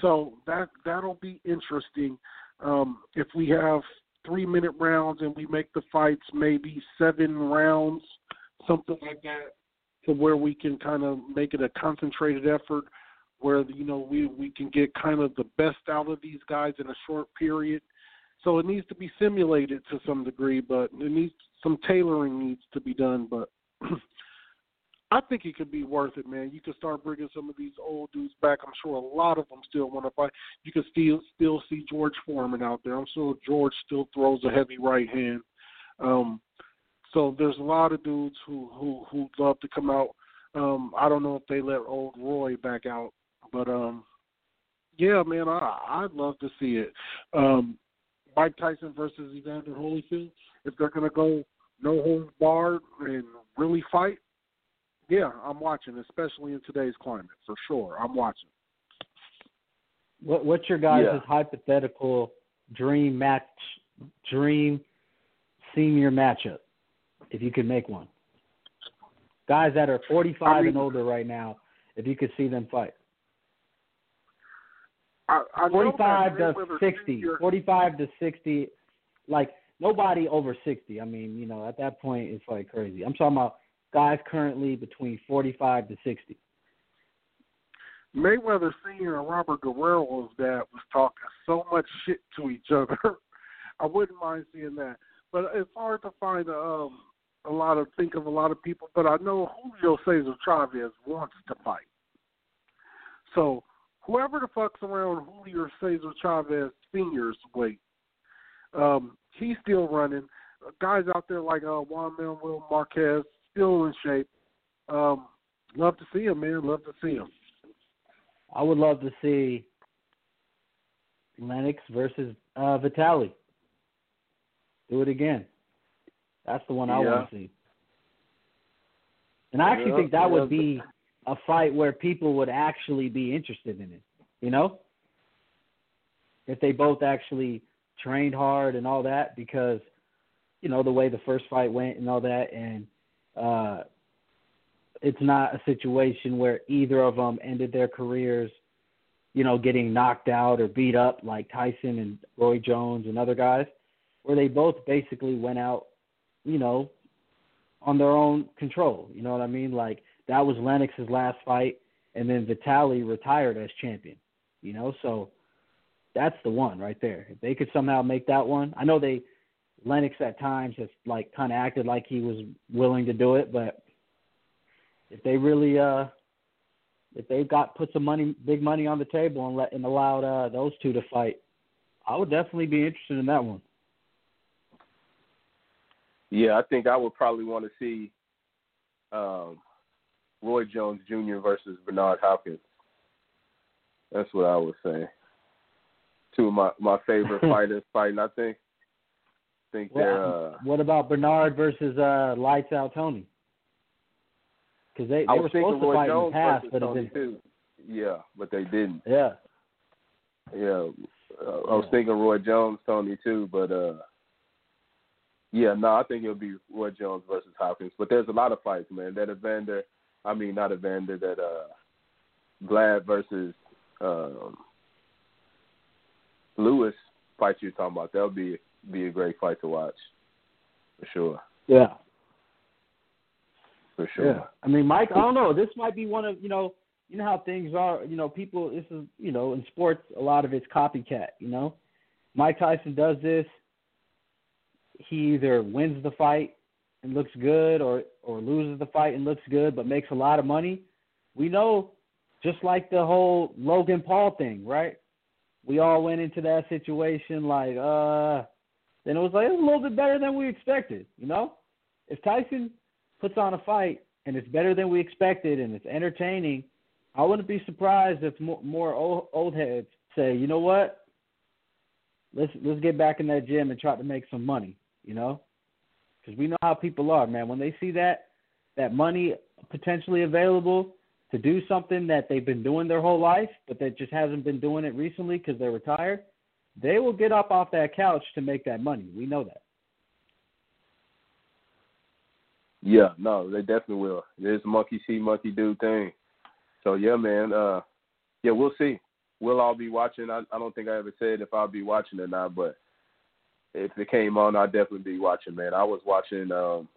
Speaker 2: So that that'll be interesting. Um, if we have three minute rounds and we make the fights maybe seven rounds, something like that, to where we can kind of make it a concentrated effort, where you know we we can get kind of the best out of these guys in a short period. So it needs to be simulated to some degree, but it needs some tailoring needs to be done. But I think it could be worth it, man. You could start bringing some of these old dudes back. I'm sure a lot of them still want to fight. You can still still see George Foreman out there. I'm sure George still throws a heavy right hand. Um, so there's a lot of dudes who who who love to come out. Um, I don't know if they let old Roy back out, but um, yeah, man, I I'd love to see it. Um, Mike Tyson versus Evander Holyfield. If they're gonna go no holds barred and really fight, yeah, I'm watching, especially in today's climate, for sure. I'm watching.
Speaker 3: What What's your guys'
Speaker 1: yeah.
Speaker 3: hypothetical dream match, dream senior matchup, if you could make one? Guys that are 45
Speaker 2: I mean,
Speaker 3: and older right now, if you could see them fight.
Speaker 2: I, I
Speaker 3: 45 to 60,
Speaker 2: senior,
Speaker 3: 45 to 60, like nobody over 60. I mean, you know, at that point it's like crazy. I'm talking about guys currently between 45 to 60.
Speaker 2: Mayweather Senior and Robert Guerrero's dad was talking so much shit to each other. I wouldn't mind seeing that, but it's hard to find um, a lot of think of a lot of people. But I know Julio Cesar Chavez wants to fight. So whoever the fuck's around Julio Cesar Chavez Senior's weight, um, he's still running. Guys out there like uh, Juan Manuel Marquez, still in shape. Um, love to see him, man. Love to see him.
Speaker 3: I would love to see Lennox versus uh, Vitali. Do it again. That's the one I
Speaker 1: Yeah.
Speaker 3: want to see. And I actually
Speaker 1: Yeah,
Speaker 3: think that
Speaker 1: yeah.
Speaker 3: would be a fight where people would actually be interested in it. You know, if they both actually trained hard and all that, because you know the way the first fight went and all that, and uh, it's not a situation where either of them ended their careers, you know, getting knocked out or beat up like Tyson and Roy Jones and other guys, where they both basically went out, you know, on their own control. You know what I mean? Like that was Lennox's last fight, and then Vitali retired as champion. You know, so that's the one right there. If they could somehow make that one, I know they Lennox at times has like kind of acted like he was willing to do it, but if they really uh if they've got put some money big money on the table and let and allowed uh those two to fight, I would definitely be interested in that one.
Speaker 1: Yeah, I think I would probably want to see um, Roy Jones Jr. versus Bernard Hopkins. That's what I would say. Two of my my favorite fighters fighting. I think. Think they're. Uh,
Speaker 3: what about Bernard versus uh, Lights Out Toney? Because they, they were supposed to
Speaker 1: Roy
Speaker 3: fight
Speaker 1: Jones
Speaker 3: in the past, but it didn't.
Speaker 1: too. Yeah, but they didn't.
Speaker 3: Yeah.
Speaker 1: Yeah, uh, I was thinking Roy Jones, Toney too, but uh, yeah, no, I think it'll be Roy Jones versus Hopkins. But there's a lot of fights, man. That Evander, I mean not Evander, that uh, Vlad versus um, Lewis fight you're talking about. That'll be be a great fight to watch, for sure,
Speaker 3: Yeah.
Speaker 1: for sure.
Speaker 3: Yeah. I mean, Mike, I don't know. This might be one of you know, you know how things are. You know, people. This is you know, in sports, a lot of it's copycat. You know, Mike Tyson does this. He either wins the fight and looks good, or or loses the fight and looks good, but makes a lot of money. We know, just like the whole Logan Paul thing, right? We all went into that situation like, uh, then it was like it was a little bit better than we expected. You know, if Tyson puts on a fight and it's better than we expected and it's entertaining, I wouldn't be surprised if more, more old, old heads say, you know what, let's let's get back in that gym and try to make some money. You know, because we know how people are, man. When they see that that money potentially available to do something that they've been doing their whole life, but that just hasn't been doing it recently because they're retired, they will get up off that couch to make that money. We know that.
Speaker 1: Yeah, no, they definitely will. It's monkey see, monkey do thing. So yeah, man. Uh, yeah, we'll see. We'll all be watching. I, I don't think I ever said if I'll be watching or not, but if it came on, I'd definitely be watching. Man, I was watching um,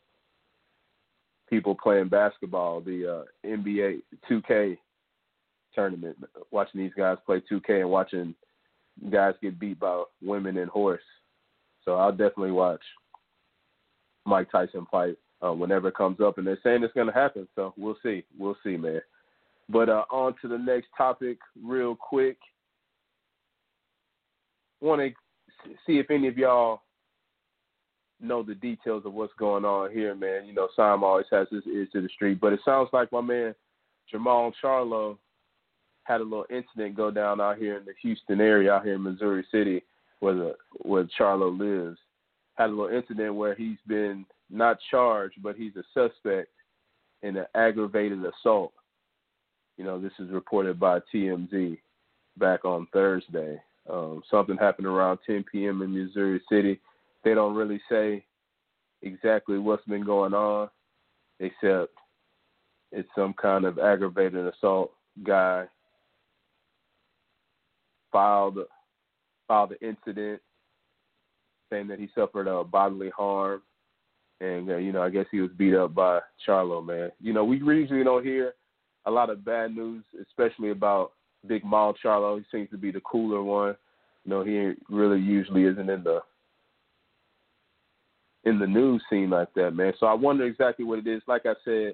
Speaker 1: people playing basketball, the uh, NBA 2K tournament, watching these guys play 2K and watching guys get beat by women and horse. So I'll definitely watch Mike Tyson fight uh, whenever it comes up, and they're saying it's going to happen. So we'll see. We'll see, man. But uh, on to the next topic, real quick. Want to see if any of y'all know the details of what's going on here, man. You know, Sam always has his ears to the street, but it sounds like my man Jermall Charlo had a little incident go down out here in the Houston area, out here in Missouri City, where the where Charlo lives. Had a little incident where he's been not charged, but he's a suspect in an aggravated assault. You know, this is reported by TMZ back on Thursday. Um, something happened around 10 p.m. in Missouri City. They don't really say exactly what's been going on, except it's some kind of aggravated assault guy filed filed the incident saying that he suffered uh, bodily harm, and uh, you know I guess he was beat up by Charlo. Man, you know we usually don't hear a lot of bad news, especially about Big Mal Charlo. He seems to be the cooler one. You know he really usually isn't in the in the news scene like that, man. So I wonder exactly what it is. Like I said,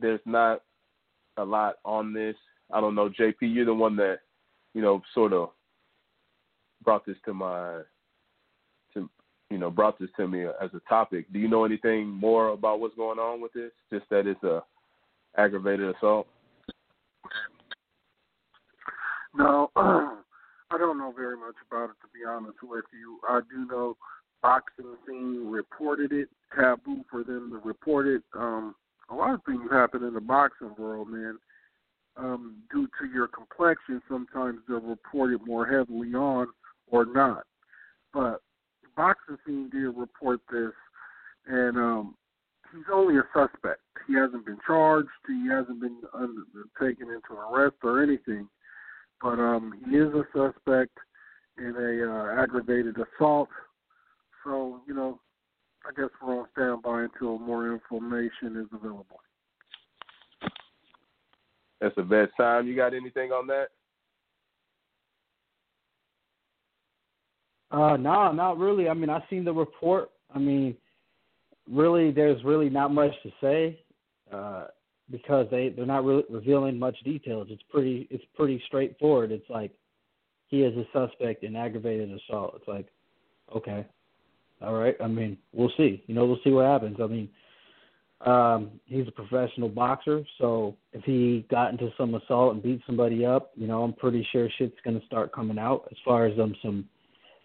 Speaker 1: there's not a lot on this. I don't know, JP. You're the one that you know sort of brought this to my to you know brought this to me as a topic. Do you know anything more about what's going on with this? Just that it's a aggravated assault.
Speaker 2: No, I don't know very much about it to be honest with you. I do know boxing scene reported it. Taboo for them to report it. Um, a lot of things happen in the boxing world, man. Um, due to your complexion, sometimes they're reported more heavily on or not. But boxing scene did report this, and um, he's only a suspect. He hasn't been charged. He hasn't been under, taken into arrest or anything. But um, he is a suspect in a uh, aggravated assault. So you know, I guess we're on standby until more information is available.
Speaker 1: That's a bad time. You got anything on that?
Speaker 3: Uh, no, not really. I mean, I've seen the report. I mean, really, there's really not much to say uh, because they they're not really revealing much details. It's pretty it's pretty straightforward. It's like he is a suspect in aggravated assault. It's like, okay, All right. I mean, we'll see. You know, we'll see what happens. I mean, um, he's a professional boxer, so if he got into some assault and beat somebody up, you know, I'm pretty sure shit's gonna start coming out as far as um some,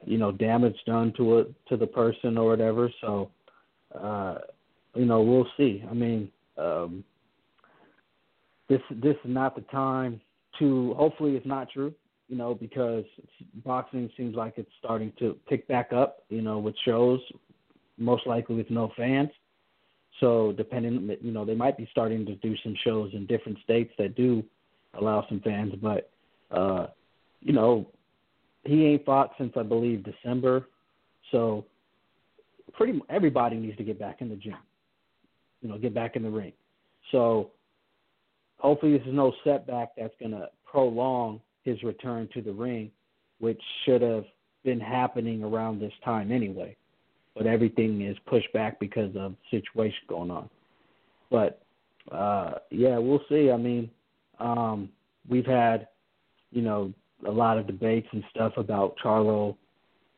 Speaker 3: you know, damage done to it to the person or whatever. So, uh, you know, we'll see. I mean, um, this this is not the time to. Hopefully, it's not true. You know, because boxing seems like it's starting to pick back up. You know, with shows, most likely with no fans. So depending, you know, they might be starting to do some shows in different states that do allow some fans. But uh, you know, he ain't fought since I believe December. So pretty everybody needs to get back in the gym. You know, get back in the ring. So hopefully this is no setback that's going to prolong his return to the ring, which should have been happening around this time anyway but everything is pushed back because of situation going on. But uh yeah, we'll see. I mean, um we've had, you know, a lot of debates and stuff about Charlo.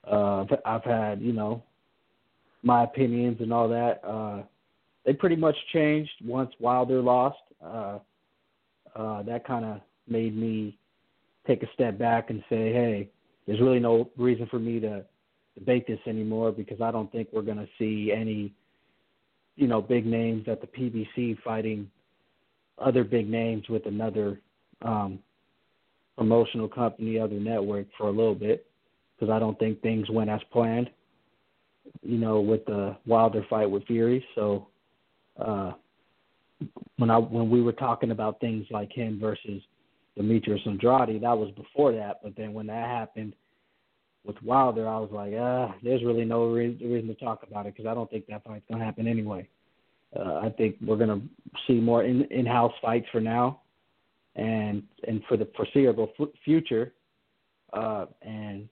Speaker 3: Uh I've had, you know, my opinions and all that. Uh they pretty much changed once Wilder lost. Uh uh that kind of made me take a step back and say, "Hey, there's really no reason for me to debate this anymore because I don't think we're going to see any, you know, big names at the PBC fighting other big names with another um, promotional company, other network for a little bit because I don't think things went as planned. You know, with the Wilder fight with Fury, so uh, when I when we were talking about things like him versus Demetrius Andrade, that was before that. But then when that happened, with Wilder, I was like, ah, there's really no re- reason to talk about it because I don't think that fight's gonna happen anyway. Uh, I think we're gonna see more in in-house fights for now, and and for the foreseeable f- future. Uh, and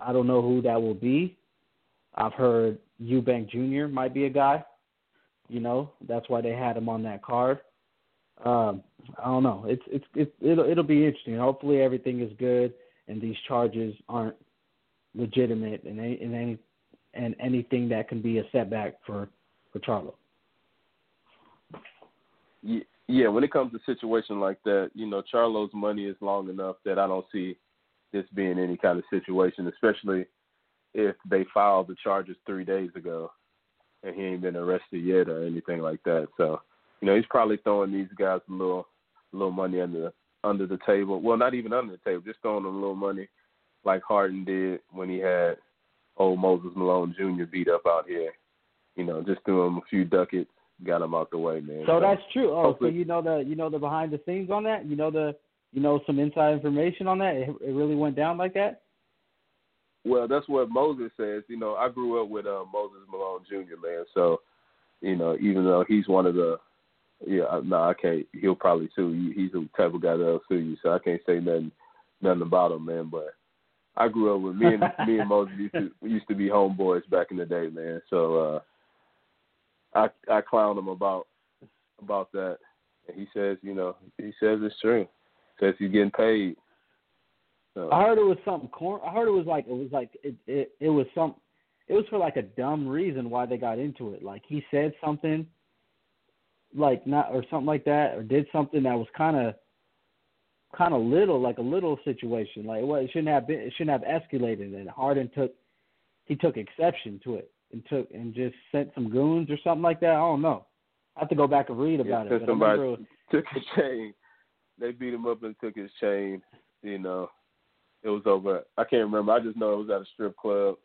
Speaker 3: I don't know who that will be. I've heard Eubank Jr. might be a guy. You know, that's why they had him on that card. Um, I don't know. It's it's it's it'll it'll be interesting. Hopefully everything is good and these charges aren't legitimate and any, and any and anything that can be a setback for for Charlo.
Speaker 1: Yeah, when it comes to a situation like that, you know, Charlo's money is long enough that I don't see this being any kind of situation, especially if they filed the charges three days ago and he ain't been arrested yet or anything like that. So, you know, he's probably throwing these guys a little a little money under the under the table. Well, not even under the table, just throwing them a little money like Harden did when he had old Moses Malone Jr. beat up out here. You know, just threw him a few ducats, got him out the way, man.
Speaker 3: So, so that's true. Oh, so you know the you know the behind the scenes on that. You know the you know some inside information on that. It, it really went down like that.
Speaker 1: Well, that's what Moses says. You know, I grew up with uh, Moses Malone Jr. Man, so you know, even though he's one of the yeah, no, I can't. He'll probably sue you. He's the type of guy that'll sue you, so I can't say nothing nothing about him, man. But I grew up with me and me and Moses used to used to be homeboys back in the day, man. So uh I I clown him about about that. And he says, you know, he says it's true. Says he's getting paid.
Speaker 3: So. I heard it was something corn I heard it was like it was like it, it it was some it was for like a dumb reason why they got into it. Like he said something like not or something like that or did something that was kind of kind of little, like a little situation. Like well, it shouldn't have been, it shouldn't have escalated. And Harden took he took exception to it and took and just sent some goons or something like that. I don't know. I have to go back and read about
Speaker 1: yeah,
Speaker 3: it.
Speaker 1: somebody took his chain. They beat him up and took his chain. You know, it was over. I can't remember. I just know it was at a strip club.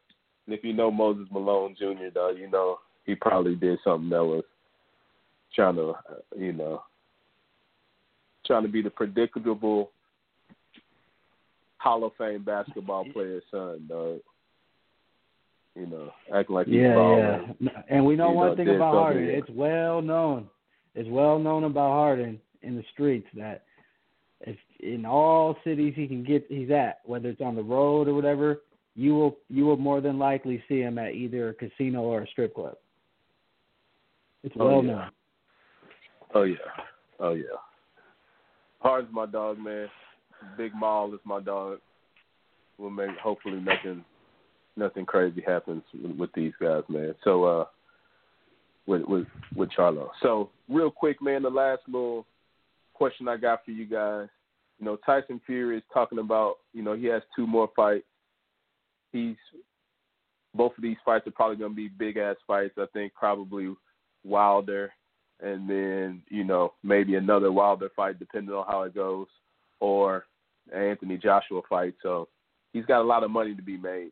Speaker 1: And if you know Moses Malone Jr., though, you know he probably did something that was trying to, uh, you know, trying to be the predictable Hall of Fame basketball player's son, dog. You know, acting like he's
Speaker 3: yeah,
Speaker 1: balling.
Speaker 3: yeah. And we know
Speaker 1: you
Speaker 3: one
Speaker 1: know,
Speaker 3: thing about Harden.
Speaker 1: Here.
Speaker 3: It's well known. It's well known about Harden in the streets that if in all cities he can get he's at, whether it's on the road or whatever, you will you will more than likely see him at either a casino or a strip club. It's oh, well
Speaker 1: oh, yeah.
Speaker 3: known.
Speaker 1: Oh yeah. Oh yeah. Hard's my dog, man. Big Mal is my dog. We'll make hopefully nothing nothing crazy happens with, with these guys, man. So uh, with with with Charlo. So real quick, man, the last little question I got for you guys. You know, Tyson Fury is talking about, you know, he has two more fights. He's both of these fights are probably to be big ass fights. I think probably Wilder, and then you know maybe another Wilder fight depending on how it goes, or Anthony Joshua fight. So he's got a lot of money to be made,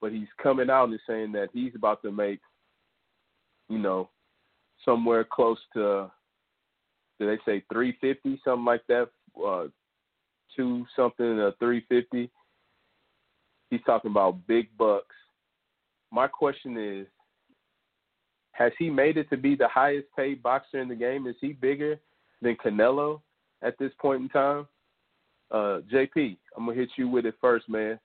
Speaker 1: but he's coming out and saying that he's about to make, you know, somewhere close to, did they say 350 something like that, uh, two something uh, 350. He's talking about big bucks. My question is, has he made it to be the highest paid boxer in the game? Is he bigger than Canelo at this point in time? Uh, JP, I'm gonna hit you with it first, man.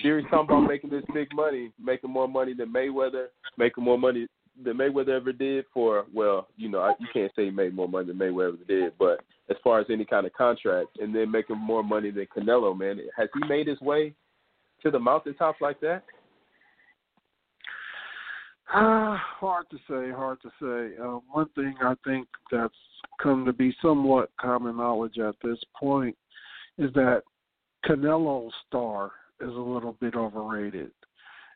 Speaker 1: Fury's talking about making this big money, making more money than Mayweather, making more money than Mayweather ever did for. Well, you know, you can't say he made more money than Mayweather did, but as far as any kind of contract, and then making more money than Canelo, man, has he made his way to the mountaintop like that?
Speaker 2: Uh, hard to say, hard to say. Uh, one thing I think that's come to be somewhat common knowledge at this point is that Canelo's star is a little bit overrated.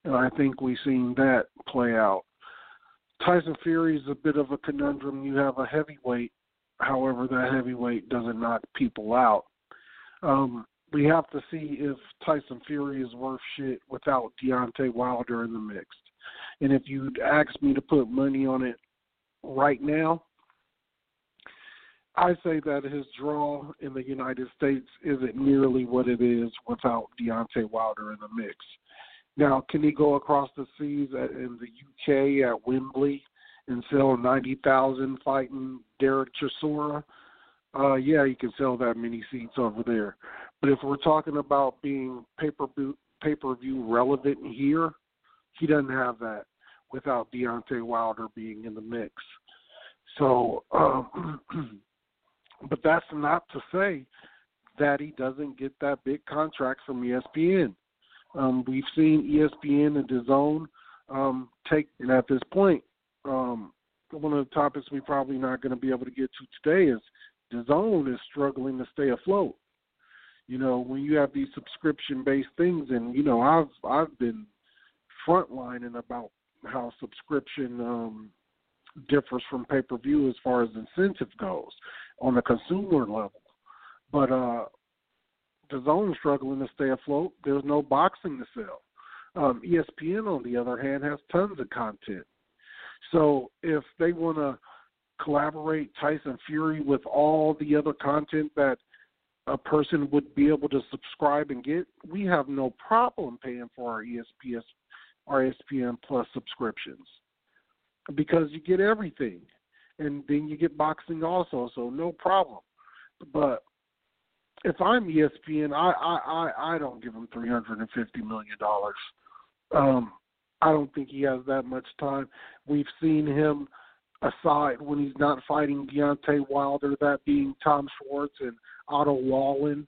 Speaker 2: And I think we've seen that play out. Tyson Fury is a bit of a conundrum. You have a heavyweight, however, that heavyweight doesn't knock people out. Um, we have to see if Tyson Fury is worth shit without Deontay Wilder in the mix. And if you'd ask me to put money on it right now, I say that his draw in the United States isn't nearly what it is without Deontay Wilder in the mix. Now, can he go across the seas at, in the UK at Wembley and sell ninety thousand fighting Derek Chisora? Uh, yeah, he can sell that many seats over there. But if we're talking about being pay per view relevant here, he doesn't have that without Deontay Wilder being in the mix. So, um, but that's not to say that he doesn't get that big contract from ESPN. Um, we've seen ESPN and DAZN um, take, and at this point, um, one of the topics we're probably not going to be able to get to today is DAZN is struggling to stay afloat. You know, when you have these subscription-based things, and you know, I've I've been frontlining about how subscription um, differs from pay per view as far as incentive goes on the consumer level. But uh, DAZN struggling to stay afloat. There's no boxing to sell. Um, ESPN, on the other hand, has tons of content. So if they want to collaborate Tyson Fury with all the other content that a person would be able to subscribe and get, we have no problem paying for our ESPN ESPN Plus subscriptions because you get everything, and then you get boxing also, so no problem. But if I'm ESPN, I I I, I don't give him three hundred and fifty million dollars. Um, I don't think he has that much time. We've seen him aside when he's not fighting Deontay Wilder, that being Tom Schwarz and Otto Wallin.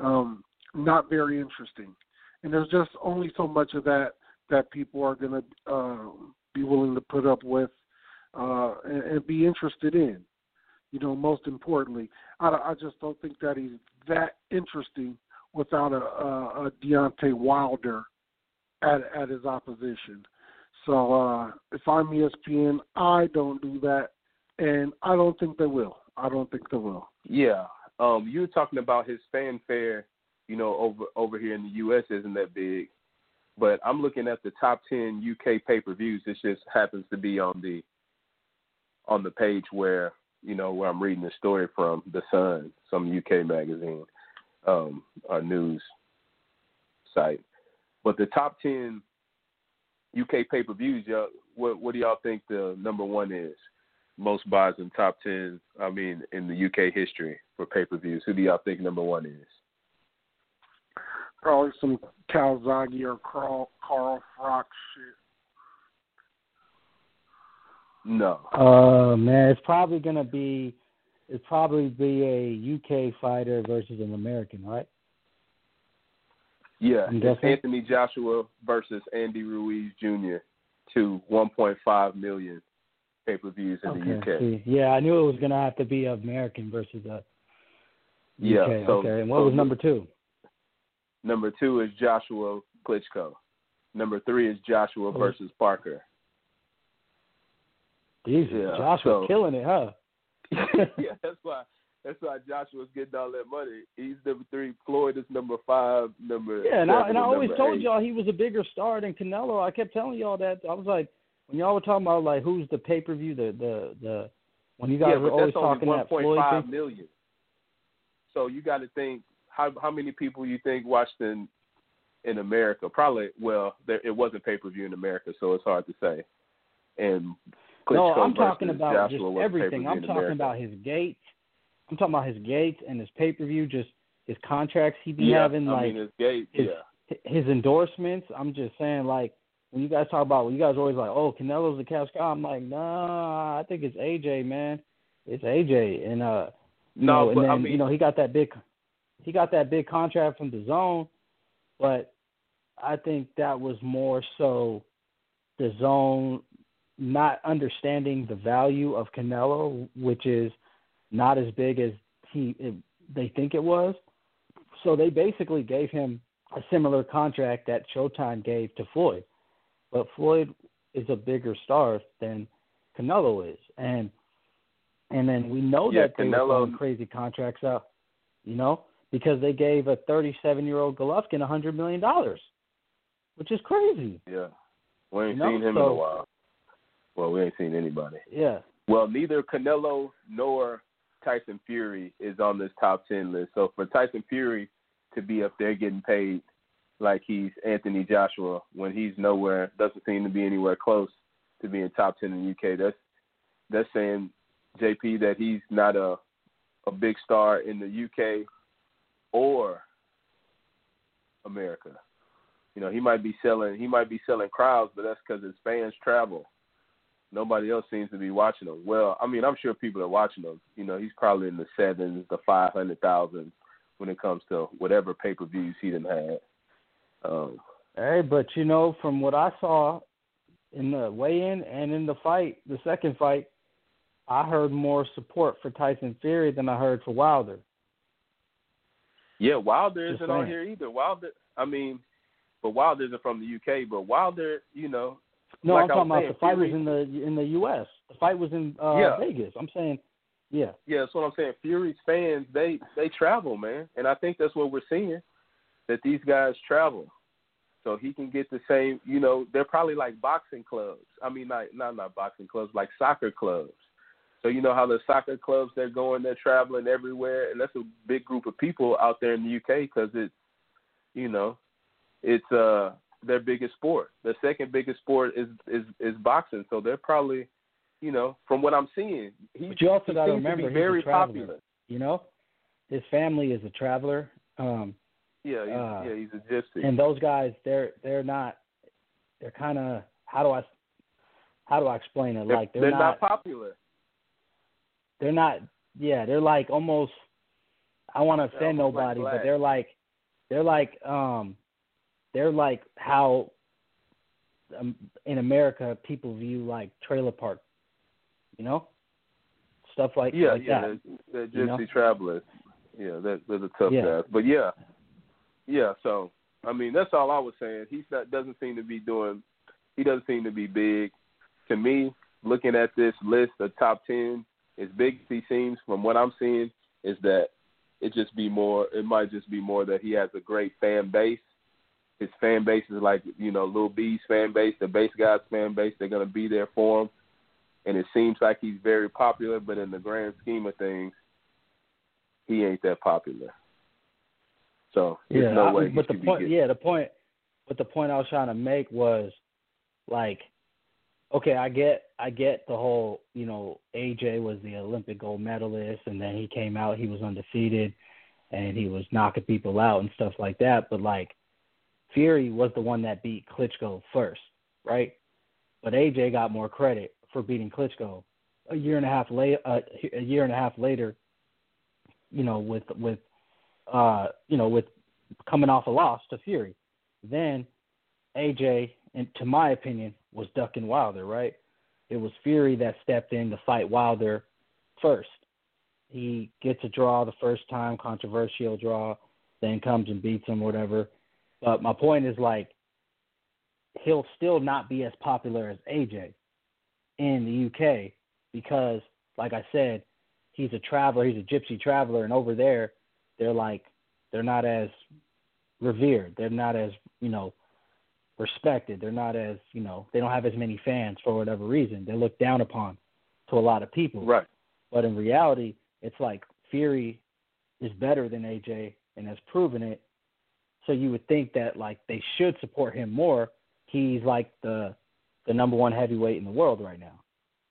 Speaker 2: Um, not very interesting. And there's just only so much of that that people are going to uh, be willing to put up with uh, and, and be interested in. You know, most importantly, I, I just don't think that he's that interesting without a, a, a Deontay Wilder at at his opposition. So uh, if I'm ESPN, I don't do that, and I don't think they will. I don't think they will.
Speaker 1: Yeah, um, you were talking about his fanfare, you know, over over here in the U.S. isn't that big, but I'm looking at the top ten UK pay per views. This just happens to be on the on the page where you know where I'm reading the story from the Sun, some UK magazine, um, a news site. But the top ten UK pay per views, y'all, what what do y'all think the number one is? Most buys in top ten. I mean, in the UK history for pay per views, who do y'all think number one is?
Speaker 2: Probably some Calzaghe or Carl Carl Froch shit.
Speaker 1: No.
Speaker 3: Uh man, it's probably gonna be it's probably be a UK fighter versus an American, right?
Speaker 1: Yeah,
Speaker 3: I'm
Speaker 1: it's
Speaker 3: guessing?
Speaker 1: Anthony Joshua versus Andy Ruiz Jr. to 1.5 million pay per views in the UK.
Speaker 3: See, yeah, I knew it was gonna have to be American versus uh
Speaker 1: Yeah,
Speaker 3: UK.
Speaker 1: so-
Speaker 3: okay, and what
Speaker 1: so
Speaker 3: was number two?
Speaker 1: Number two is Joshua Klitschko. Number three is Joshua
Speaker 3: Oh.
Speaker 1: versus Parker.
Speaker 3: Jesus,
Speaker 1: Yeah,
Speaker 3: Joshua
Speaker 1: so-
Speaker 3: killing it, huh?
Speaker 1: yeah, that's why. That's why Joshua's getting all that money. He's number three. Floyd is number five. Number
Speaker 3: Yeah, and I and I always told y'all he was a bigger star than Canelo. I kept telling y'all that. I was like, when y'all were talking about like who's the pay per view, the the the when you guys
Speaker 1: yeah,
Speaker 3: were always
Speaker 1: that's only
Speaker 3: talking that Floyd
Speaker 1: million. So you got to think how how many people you think watched in in America? Probably. Well, there, it wasn't pay per view in America, so it's hard to say. And
Speaker 3: No, I'm talking about
Speaker 1: Joshua
Speaker 3: just everything. I'm talking
Speaker 1: America.
Speaker 3: about his gates. I'm talking about his gates and his pay per view, just his contracts he be
Speaker 1: yeah,
Speaker 3: having,
Speaker 1: I
Speaker 3: like
Speaker 1: mean, it's gay.
Speaker 3: his-
Speaker 1: yeah.
Speaker 3: his endorsements. I'm just saying, like when you guys talk about, when you guys are always like, oh, Canelo's the cash cow. I'm like, nah, I think it's AJ, man. It's AJ, and uh,
Speaker 1: No,
Speaker 3: know, and then
Speaker 1: I mean,
Speaker 3: you know he got that big, he got that big contract from the Zone, but I think that was more so the Zone not understanding the value of Canelo, which is not as big as he it, they think it was. So they basically gave him a similar contract that Showtime gave to Floyd, but Floyd is a bigger star than Canelo is, and and then we know
Speaker 1: Yeah,
Speaker 3: that they were
Speaker 1: Canelo-
Speaker 3: throwing crazy contracts out, you know, because they gave a 37 year old Golovkin a hundred million dollars, which is crazy.
Speaker 1: yeah, we ain't
Speaker 3: You know,
Speaker 1: seen him in a while. Well, we ain't seen anybody.
Speaker 3: Yeah,
Speaker 1: Well, neither Canelo nor Tyson Fury is on this top ten list. So for Tyson Fury to be up there getting paid like he's Anthony Joshua when he's nowhere, doesn't seem to be anywhere close to being top ten in the UK. That's that's saying JP that he's not a a big star in the UK or America. You know, he might be selling he might be selling crowds, but that's because his fans travel nobody else seems to be watching him. Well, I mean, I'm sure people are watching him. You know, he's probably in the sevens, the five hundred thousand when it comes to whatever pay per views he done had. Um,
Speaker 3: Hey, but you know, from what I saw in the weigh-in and in the fight, the second fight, I heard more support for Tyson Fury than I heard for Wilder.
Speaker 1: Yeah, Wilder
Speaker 3: Just
Speaker 1: isn't on here either. Wilder, I mean, but Wilder isn't from the UK. But Wilder, you know,
Speaker 3: No,
Speaker 1: Like
Speaker 3: I'm talking about
Speaker 1: saying,
Speaker 3: the fight was in the in the U.S. The fight was in uh,
Speaker 1: Yeah.
Speaker 3: Vegas. I'm saying, yeah,
Speaker 1: yeah, that's what I'm saying. Fury's fans, they they travel, man, and I think that's what we're seeing that these guys travel. So he can get the same, you know, they're probably like boxing clubs. I mean, not not boxing clubs, like soccer clubs. So you know how the soccer clubs they're going, they're traveling everywhere, and that's a big group of people out there in the UK because it's, you know, it's uh their biggest sport. The second biggest sport is is is boxing. So they're probably, you know, from what I'm seeing, he,
Speaker 3: But you also
Speaker 1: he
Speaker 3: gotta
Speaker 1: seems
Speaker 3: remember
Speaker 1: to be
Speaker 3: he's
Speaker 1: very popular.
Speaker 3: you know, his family is a traveler, um,
Speaker 1: Yeah, he's,
Speaker 3: Uh,
Speaker 1: yeah, he's a gypsy.
Speaker 3: and those guys, they're they're not, they're kind of how do I how do I explain it?
Speaker 1: they're,
Speaker 3: like they're,
Speaker 1: they're not, popular.
Speaker 3: They're not yeah they're like almost i want to offend
Speaker 1: almost like
Speaker 3: nobody but they're like they're like um they're like how um, in america people view like trailer park you know stuff like
Speaker 1: Yeah,
Speaker 3: like
Speaker 1: yeah,
Speaker 3: that
Speaker 1: they're, they're
Speaker 3: you know?
Speaker 1: gypsy travelers. Yeah, they're, they're the tough
Speaker 3: Yeah.
Speaker 1: guys. But yeah, yeah. So I mean, that's all I was saying. He's not doesn't seem to be doing. He doesn't seem to be big. To me, looking at this list of top ten, as big as he seems, from what I'm seeing, is that it just be more. It might just be more that he has a great fan base. His fan base is like you know Lil B's fan base, the base guys fan base. They're gonna be there for him, and it seems like he's very popular. But in the grand scheme of things, he ain't that popular. So there's
Speaker 3: yeah
Speaker 1: no
Speaker 3: I-
Speaker 1: way he
Speaker 3: but the point yeah the point but the point i was trying to make was like okay i get i get the whole you know aj was the olympic gold medalist and then he came out he was undefeated and he was knocking people out and stuff like that but like fury was the one that beat klitschko first right but aj got more credit for beating klitschko a year and a half later uh, a year and a half later you know with with uh you know with coming off a loss to Fury. Then AJ, and to my opinion, was ducking Wilder. Right? It was Fury that stepped in to fight Wilder first. He gets a draw the first time, controversial draw, then comes and beats him, whatever. But my point is like he'll still not be as popular as AJ in the UK because, like I said, he's a traveler, he's a gypsy traveler, and over there, they're like, they're not as revered, they're not as, you know, respected, they're not as, you know, they don't have as many fans for whatever reason. They're looked down upon to a lot of people.
Speaker 1: Right.
Speaker 3: But in reality, it's like Fury is better than AJ and has proven it. So you would think that like they should support him more he's like the the number one heavyweight in the world right now.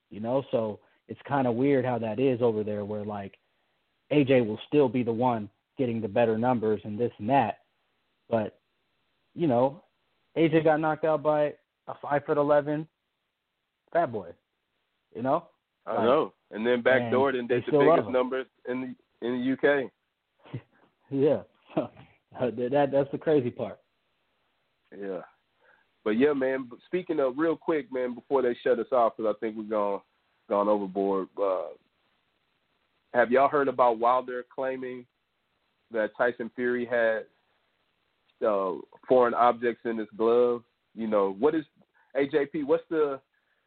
Speaker 3: You know, so it's kind of weird how that is over there, where like AJ will still be the one getting the better numbers and this and that, but you know, AJ got knocked out by a five foot eleven fat boy. You know.
Speaker 1: I like, know, and then backdoored and did the biggest numbers in the in the UK.
Speaker 3: yeah, that that's the crazy part.
Speaker 1: Yeah, but yeah, man. Speaking of real quick, man, before they shut us off, because I think we've gone gone overboard. Uh, have y'all heard about Wilder claiming that Tyson Fury had uh, foreign objects in his glove? You know, what is AJP? What's the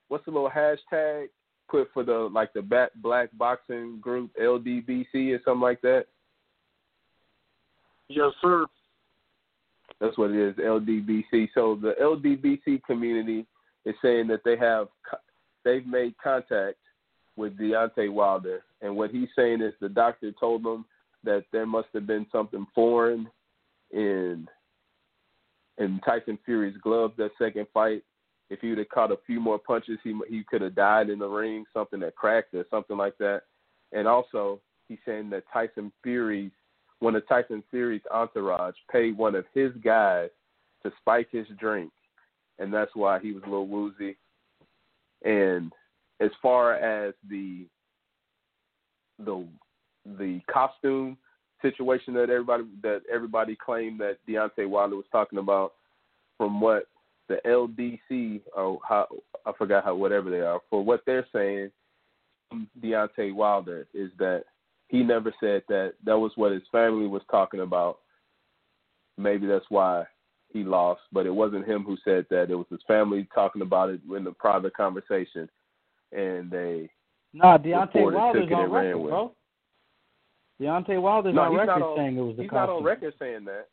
Speaker 1: what's the little hashtag put for the like the black boxing group LDBC or something like that?
Speaker 2: Yes, sir.
Speaker 1: That's what it is, LDBC. So the LDBC community is saying that they have they've made contact with Deontay Wilder, and what he's saying is the doctor told them that there must have been something foreign in in Tyson Fury's glove that second fight. If he would have caught a few more punches, he he could have died in the ring, something that cracked or something like that. And also, he's saying that Tyson Fury's one of Tyson Fury's entourage paid one of his guys to spike his drink, and that's why he was a little woozy. And as far as the the the costume situation that everybody that everybody claimed that Deontay Wilder was talking about, from what the LDC or oh, how I forgot how whatever they are for what they're saying, Deontay Wilder is that he never said that. That was what his family was talking about. Maybe that's why he lost, but it wasn't him who said that. It was his family talking about it in the private conversation, and they.
Speaker 3: Nah, Deontay Wilder's on record, bro. Deontay Wilder's
Speaker 1: no,
Speaker 3: on record
Speaker 1: on,
Speaker 3: saying it was the
Speaker 1: He's
Speaker 3: costume.
Speaker 1: not on record saying that.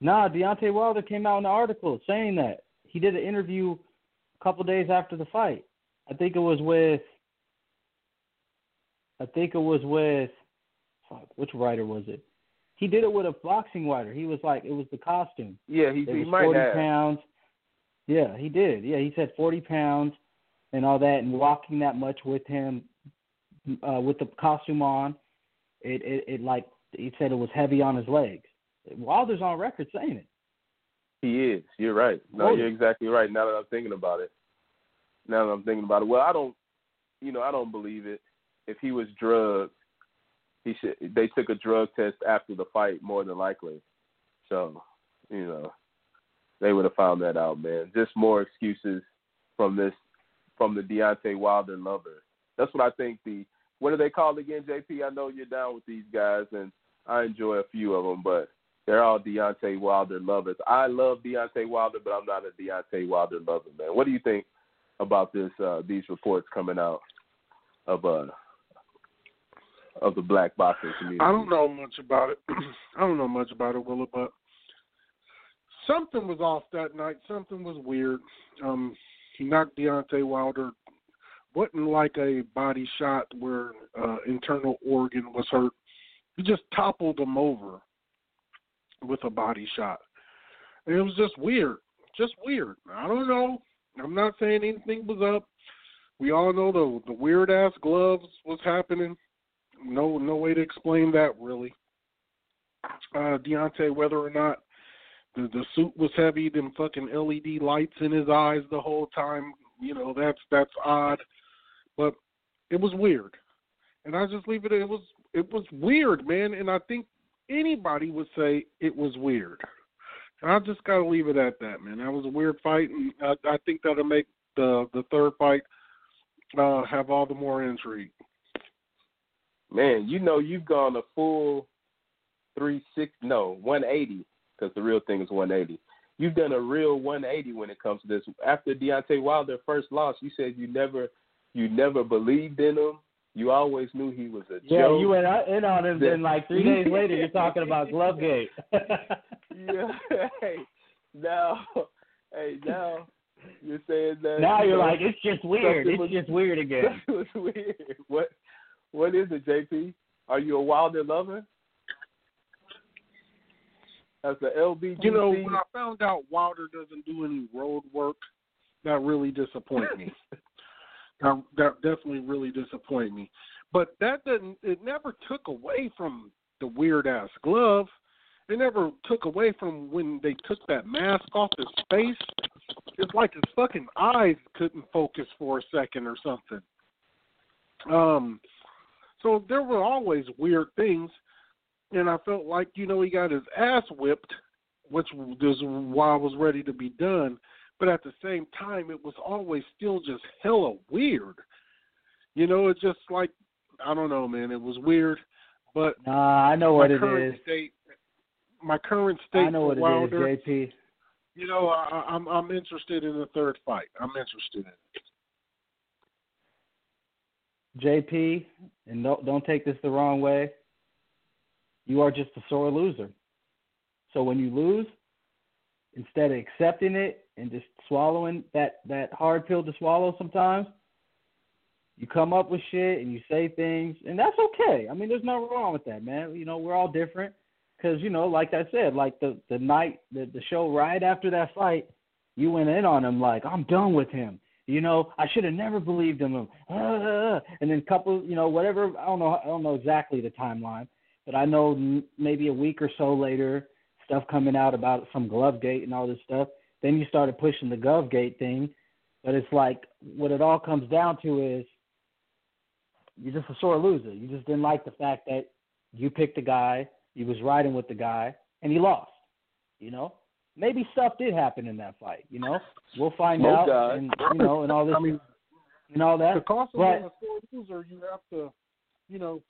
Speaker 3: Nah, Deontay Wilder came out in an article saying that. He did an interview a couple days after the fight. I think it was with I think it was with fuck, which writer was it? He did it with a boxing writer. He was like it was the costume.
Speaker 1: Yeah, he,
Speaker 3: it
Speaker 1: he
Speaker 3: was
Speaker 1: might
Speaker 3: 40
Speaker 1: have.
Speaker 3: pounds. Yeah, he did. Yeah, he said 40 pounds and all that, and walking that much with him, uh, with the costume on, it, it it like he said it was heavy on his legs. Wilder's on record saying it.
Speaker 1: He is. You're right. No,
Speaker 3: Oh,
Speaker 1: you're exactly right. Now that I'm thinking about it. Now that I'm thinking about it. Well, I don't. You know, I don't believe it. If he was drugged, he should. They took a drug test after the fight, more than likely. So, you know, they would have found that out, man. Just more excuses from this, from the Deontay Wilder lover. That's what I think. The what are they called again, JP? I know you're down with these guys, and I enjoy a few of them, but they're all Deontay Wilder lovers. I love Deontay Wilder, but I'm not a Deontay Wilder lover, man. What do you think about this? Uh, these reports coming out of uh of the black boxing community.
Speaker 2: I don't know much about it. I don't know much about it, Willa, but something was off that night. Something was weird. Um, he knocked Deontay Wilder. Wasn't like a body shot where uh, internal organ was hurt. He just toppled him over with a body shot. And it was just weird. Just weird. I don't know. I'm not saying anything was up. We all know the the weird ass gloves was happening. No no way to explain that really. Uh Deontay, whether or not the the suit was heavy, them fucking LED lights in his eyes the whole time, you know, that's that's odd. But it was weird. And I just leave it it was it was weird, man, and I think anybody would say it was weird. And I just got to leave it at that, man. That was a weird fight, and I, I think that'll make the the third fight uh, have all the more intrigue.
Speaker 1: Man, you know you've gone a full three six no one eighty because the real thing is one eighty. You've done a real one eighty when it comes to this. After Deontay Wilder first loss, you said you never you never believed in him. You always knew he was a
Speaker 3: yeah,
Speaker 1: joke.
Speaker 3: Yeah, you went in on him. Then like three days later, you're talking about Glovegate.
Speaker 1: yeah. Hey, now, hey, now you're saying that.
Speaker 3: Now
Speaker 1: you
Speaker 3: you're
Speaker 1: know,
Speaker 3: like, it's just weird. It's
Speaker 1: was-
Speaker 3: just weird again.
Speaker 1: It was weird. What what is it, JP? Are you a Wilder lover? As the LBGC,
Speaker 2: You know, when I found out Wilder doesn't do any road work, that really disappointed me. that, that definitely really disappointed me. But that didn't. It never took away from the weird ass glove. It never took away from when they took that mask off his face. It's like his fucking eyes couldn't focus for a second or something. Um, so there were always weird things, and I felt like you know he got his ass whipped, which was why I was ready to be done. But at the same time, it was always still just hella weird. You know, it's just like I don't know, man. It was weird, but
Speaker 3: Nah, I know what it
Speaker 2: current state, my current state
Speaker 3: I know what it
Speaker 2: Wilder,
Speaker 3: is, JP.
Speaker 2: you know, I, I'm I'm interested in the third fight. I'm interested in it.
Speaker 3: JP, and don't don't take this the wrong way. You are just a sore loser. So when you lose, instead of accepting it and just swallowing that that hard pill to swallow sometimes, you come up with shit and you say things, and that's okay. I mean, there's nothing wrong with that, man. You know, we're all different. Because you know, like I said, like the the night the the show right after that fight, you went in on him like I'm done with him. You know, I should have never believed in him. Uh, and then couple, you know, whatever. I don't know. I don't know exactly the timeline, but I know m- maybe a week or so later, stuff coming out about some Glovegate and all this stuff. Then you started pushing the Glovegate thing, but it's like what it all comes down to is you're just a sore loser. You just didn't like the fact that you picked a guy, you was riding with the guy, and he lost. You know, maybe stuff did happen in that fight. You know, we'll find
Speaker 1: Smoke
Speaker 3: out,
Speaker 1: guy.
Speaker 3: and you know, and all this,
Speaker 2: I mean,
Speaker 3: and all that.
Speaker 2: to cost
Speaker 3: but-
Speaker 2: a sore loser, you have to, you know,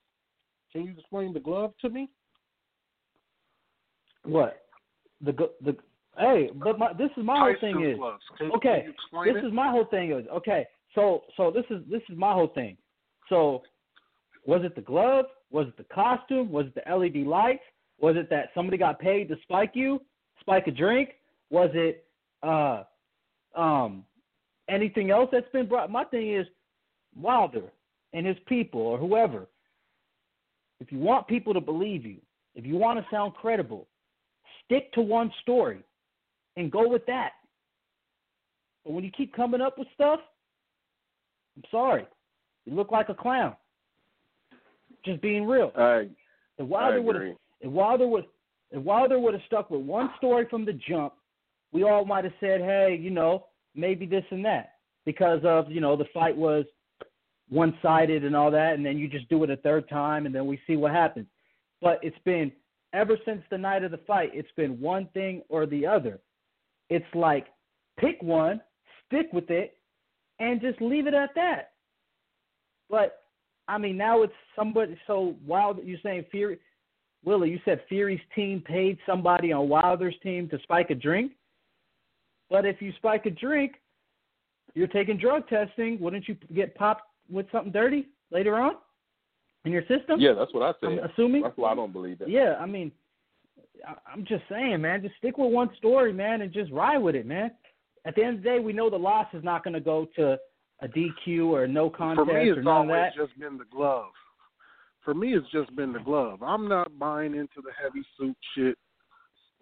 Speaker 2: can you explain the glove to me?
Speaker 3: What? The the hey, but my this is my whole thing is.
Speaker 2: Can,
Speaker 3: okay,
Speaker 2: Can
Speaker 3: this
Speaker 2: it?
Speaker 3: is my whole thing is okay. So so this is this is my whole thing. So was it the glove? Was it the costume? Was it the LED lights? Was it that somebody got paid to spike you, spike a drink? Was it uh um anything else that's been brought? My thing is Wilder and his people or whoever. If you want people to believe you, if you want to sound credible, stick to one story and go with that. But when you keep coming up with stuff, I'm sorry. You look like a clown. Just being real.
Speaker 1: I
Speaker 3: If Wilder would have if Wilder would if Wilder would have stuck with one story from the jump, we all might have said, Hey, you know, maybe this and that. Because of, you know, the fight was one sided and all that, and then you just do it a third time and then we see what happens. But it's been ever since the night of the fight, it's been one thing or the other. It's like pick one, stick with it, and just leave it at that. But I mean, now it's somebody. So Wilder, you're saying Fury, Willie, you said Fury's team paid somebody on Wilder's team to spike a drink. But if you spike a drink, you're taking drug testing. Wouldn't you get popped with something dirty later on in your system?
Speaker 1: yeah, that's what I
Speaker 3: I'm
Speaker 1: said.
Speaker 3: assuming.
Speaker 1: That's why I don't believe it.
Speaker 3: Yeah, I mean, I- I'm just saying, man, just stick with one story, man, and just ride with it, man. At the end of the day, we know the loss is not going to go to a DQ or a no contest
Speaker 2: For me,
Speaker 3: or
Speaker 2: it's
Speaker 3: none of
Speaker 2: always
Speaker 3: that.
Speaker 2: just been the glove. For me, it's just been the glove. I'm not buying into the heavy suit shit.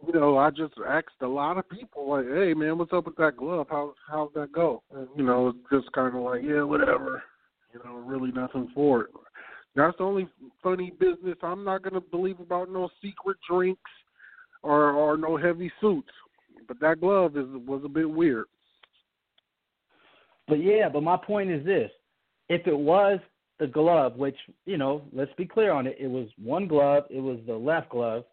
Speaker 2: You know, I just asked a lot of people, like, "Hey, man, what's up with that glove? How how's that go?" And, you know, it's just kind of like, "Yeah, whatever." You know, really nothing for it. That's the only funny business. I'm not gonna believe about no secret drinks or or no heavy suits. But that glove is was a bit weird.
Speaker 3: But yeah, but my point is this: if it was the glove, which you know, let's be clear on it. It was one glove. It was the left glove.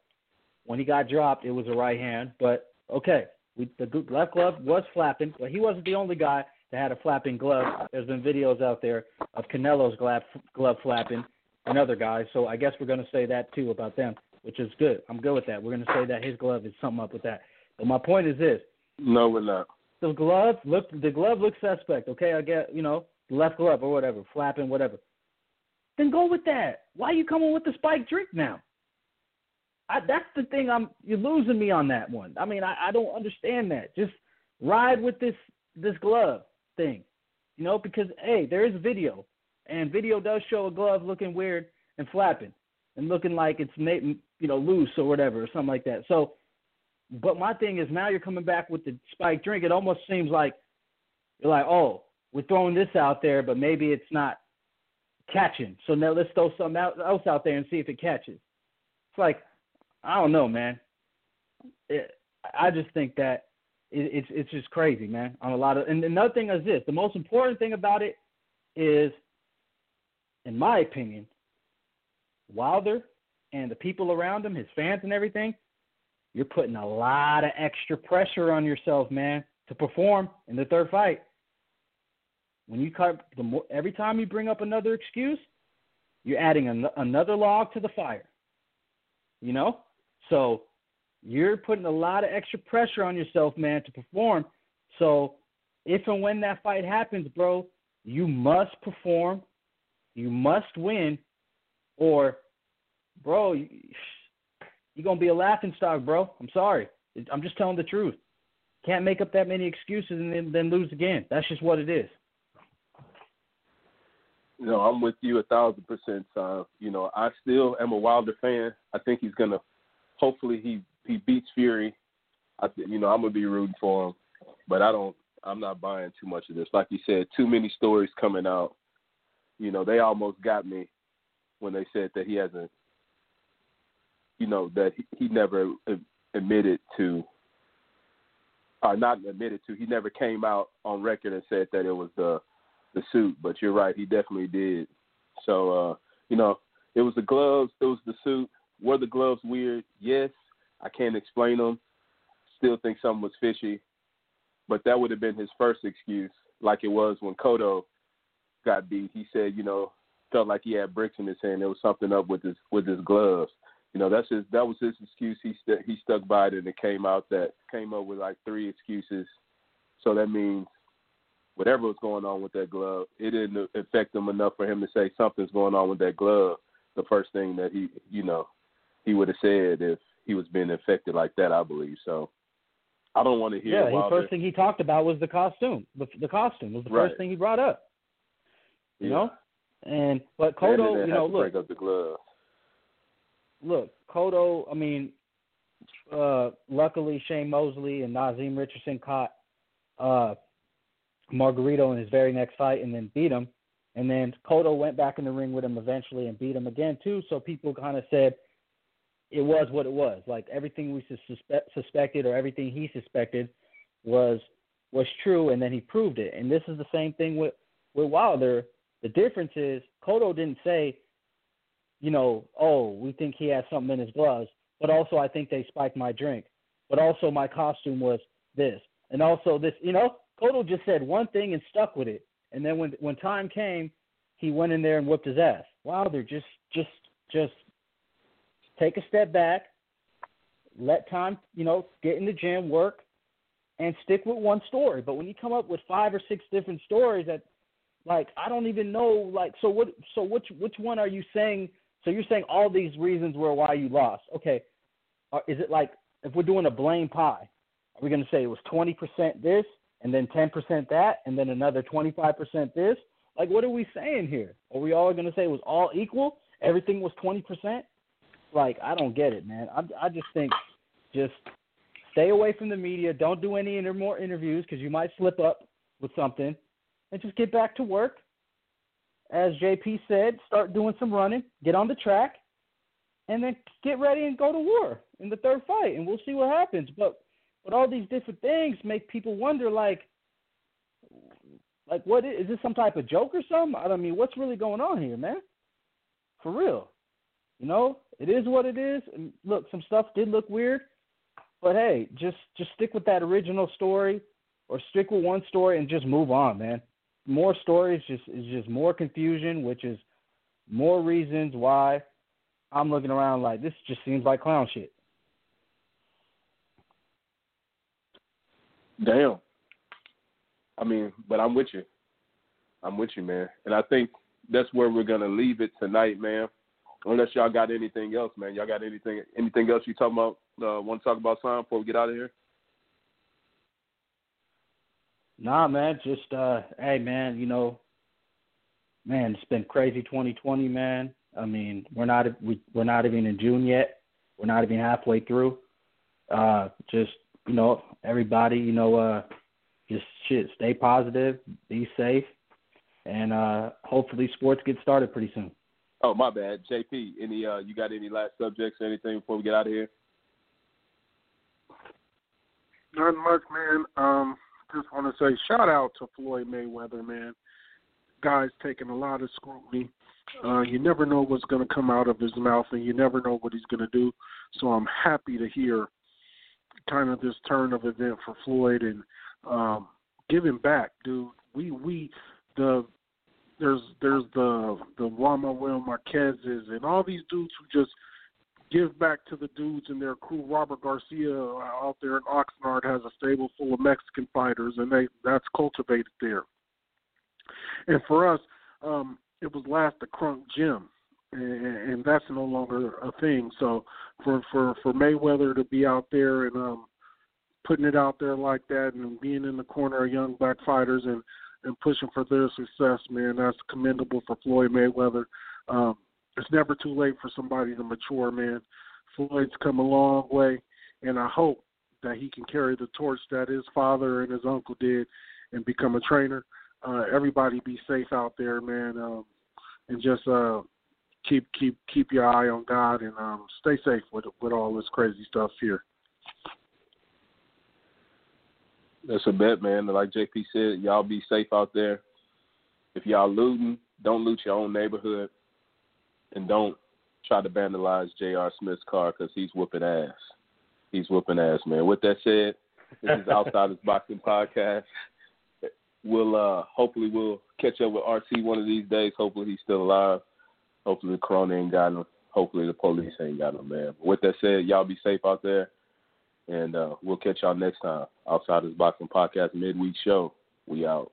Speaker 3: When he got dropped, it was a right hand. But okay, we, the left glove was flapping, but he wasn't the only guy that had a flapping glove. There's been videos out there of Canelo's glove, glove flapping and other guys. So I guess we're going to say that too about them, which is good. I'm good with that. We're going to say that his glove is something up with that. But my point is this:
Speaker 1: No, we're not.
Speaker 3: the glove look the glove looks suspect. Okay, I get you know left glove or whatever, flapping whatever. Then go with that. Why are you coming with the spike drink now? I, that's the thing. I'm you're losing me on that one. I mean, I, I don't understand that. Just ride with this this glove thing, you know, because hey, there is video, and video does show a glove looking weird and flapping and looking like it's made, you know loose or whatever or something like that. So, but my thing is now you're coming back with the spike drink. It almost seems like you're like, oh, we're throwing this out there, but maybe it's not catching. So now let's throw something else out there and see if it catches. It's like I don't know, man. It, I just think that it, it's it's just crazy, man. On a lot of and another thing is this: the most important thing about it is, in my opinion, Wilder and the people around him, his fans and everything. You're putting a lot of extra pressure on yourself, man, to perform in the third fight. When you cut the more, every time you bring up another excuse, you're adding an, another log to the fire. You know, so you're putting a lot of extra pressure on yourself, man, to perform. So if and when that fight happens, bro, you must perform. You must win, or, bro, you're gonna be a laughing stock, bro. I'm sorry. I'm just telling the truth. Can't make up that many excuses and then, then lose again. That's just what it is.
Speaker 1: You know, I'm with you a thousand percent, son. You know, I still am a Wilder fan. I think he's gonna hopefully he he beats Fury. I you know I'm gonna be rooting for him, but I don't. I'm not buying too much of this. Like you said, too many stories coming out. You know, they almost got me when they said that he hasn't. You know that he, he never admitted to, or not admitted to. He never came out on record and said that it was the the suit. But you're right, he definitely did. So uh, you know, it was the gloves, it was the suit, were the gloves weird? Yes. I can't explain them. Still think something was fishy. But that would have been his first excuse, like it was when Cotto got beat. He said, you know, felt like he had bricks in his hand. There was something up with his with his gloves. You know, that's his that was his excuse. He st- he stuck by it, and it came out that came up with like three excuses. So that means whatever was going on with that glove, it didn't affect him enough for him to say something's going on with that glove. The first thing that he, you know, he would have said if he was being infected like that. I believe so. I don't want to hear.
Speaker 3: Yeah, the first thing he talked about was the costume. The, the costume was the
Speaker 1: right.
Speaker 3: first thing he brought up. You
Speaker 1: yeah.
Speaker 3: know, and but
Speaker 1: and
Speaker 3: you know, look,
Speaker 1: break up the glove.
Speaker 3: Look, Cotto. I mean, uh, luckily Shane Mosley and Naazim Richardson caught uh, Margarito in his very next fight and then beat him. And then Cotto went back in the ring with him eventually and beat him again too. So people kind of said, it was what it was. Like everything we suspect, suspected or everything he suspected was was true, and then he proved it. And this is the same thing with with Wilder. The difference is Cotto didn't say, you know, oh, we think he has something in his gloves, but also I think they spiked my drink, but also my costume was this, and also this. You know, Cotto just said one thing and stuck with it, and then when when time came, he went in there and whipped his ass. Wilder just just just take a step back, let time, you know, get in the gym, work, and stick with one story. But when you come up with five or six different stories that, like, I don't even know, like, so what? So which which one are you saying? So you're saying all these reasons were why you lost. Okay, uh, is it like if we're doing a blame pie? Are we going to say it was 20% this and then 10% that and then another 25% this? Like, what are we saying here? Are we all going to say it was all equal? Everything was 20%? Like I don't get it, man. I I just think just stay away from the media. Don't do any inter- more interviews because you might slip up with something, and just get back to work. As JP said, start doing some running, get on the track, and then get ready and go to war in the third fight, and we'll see what happens. But but all these different things make people wonder, like, Like, what is, is this some type of joke or something? I mean, what's really going on here, man? For real, you know, it is what it is. And look, some stuff did look weird, but hey, just just stick with that original story, or stick with one story and just move on, man. More stories just is just more confusion, which is more reasons why I'm looking around like this just seems like clown shit.
Speaker 1: Damn. I mean, but I'm with you. I'm with you, man. And I think that's where we're gonna leave it tonight, man. Unless y'all got anything else, man. Y'all got anything anything else you talking about? Uh, want to talk about something before we get out of here?
Speaker 3: Nah, man. Just uh, hey, man. You know, man, it's been crazy 2020, man. I mean, we're not we we're not even in June yet. We're not even halfway through. Uh, just you know, everybody, you know, uh, just shit, stay positive, be safe, and uh, hopefully sports get started pretty soon.
Speaker 1: Oh, my bad, JP. Any uh, you got any last subjects or anything before we get out of here?
Speaker 2: Not much, man. Um, just want to say shout out to Floyd Mayweather, man. Guy's taking a lot of scrutiny. Uh, you never know what's going to come out of his mouth, and you never know what he's going to do. So I'm happy to hear kind of this turn of event for Floyd and um, giving back, dude. We we the there's there's the the Juan Manuel Marquez's and all these dudes who just give back to the dudes in their crew. Robert Garcia out there in Oxnard has a stable full of Mexican fighters, and they that's cultivated there. And for us, um, it was last the Kronk Gym, and, and that's no longer a thing. So for for for Mayweather to be out there and um, putting it out there like that, and being in the corner of young black fighters and and pushing for their success, man, that's commendable for Floyd Mayweather. Um, it's never too late for somebody to mature, man. Floyd's come a long way, and I hope that he can carry the torch that his father and his uncle did and become a trainer. Uh, everybody be safe out there, man, um, and just uh, keep keep keep your eye on God and um, stay safe with with all this crazy stuff here.
Speaker 1: That's a bet, man. Like JP said, y'all be safe out there. If y'all looting, don't loot your own neighborhood, and don't try to vandalize J.R. Smith's car because he's whooping ass. He's whooping ass, man. With that said, this is Outsiders Boxing Podcast. We'll uh hopefully we'll catch up with RT one of these days. Hopefully he's still alive. Hopefully the corona ain't got him. Hopefully the police ain't got him, man. But with that said, y'all be safe out there. And uh, we'll catch y'all next time. Outsiders Boxing Podcast midweek show. We out.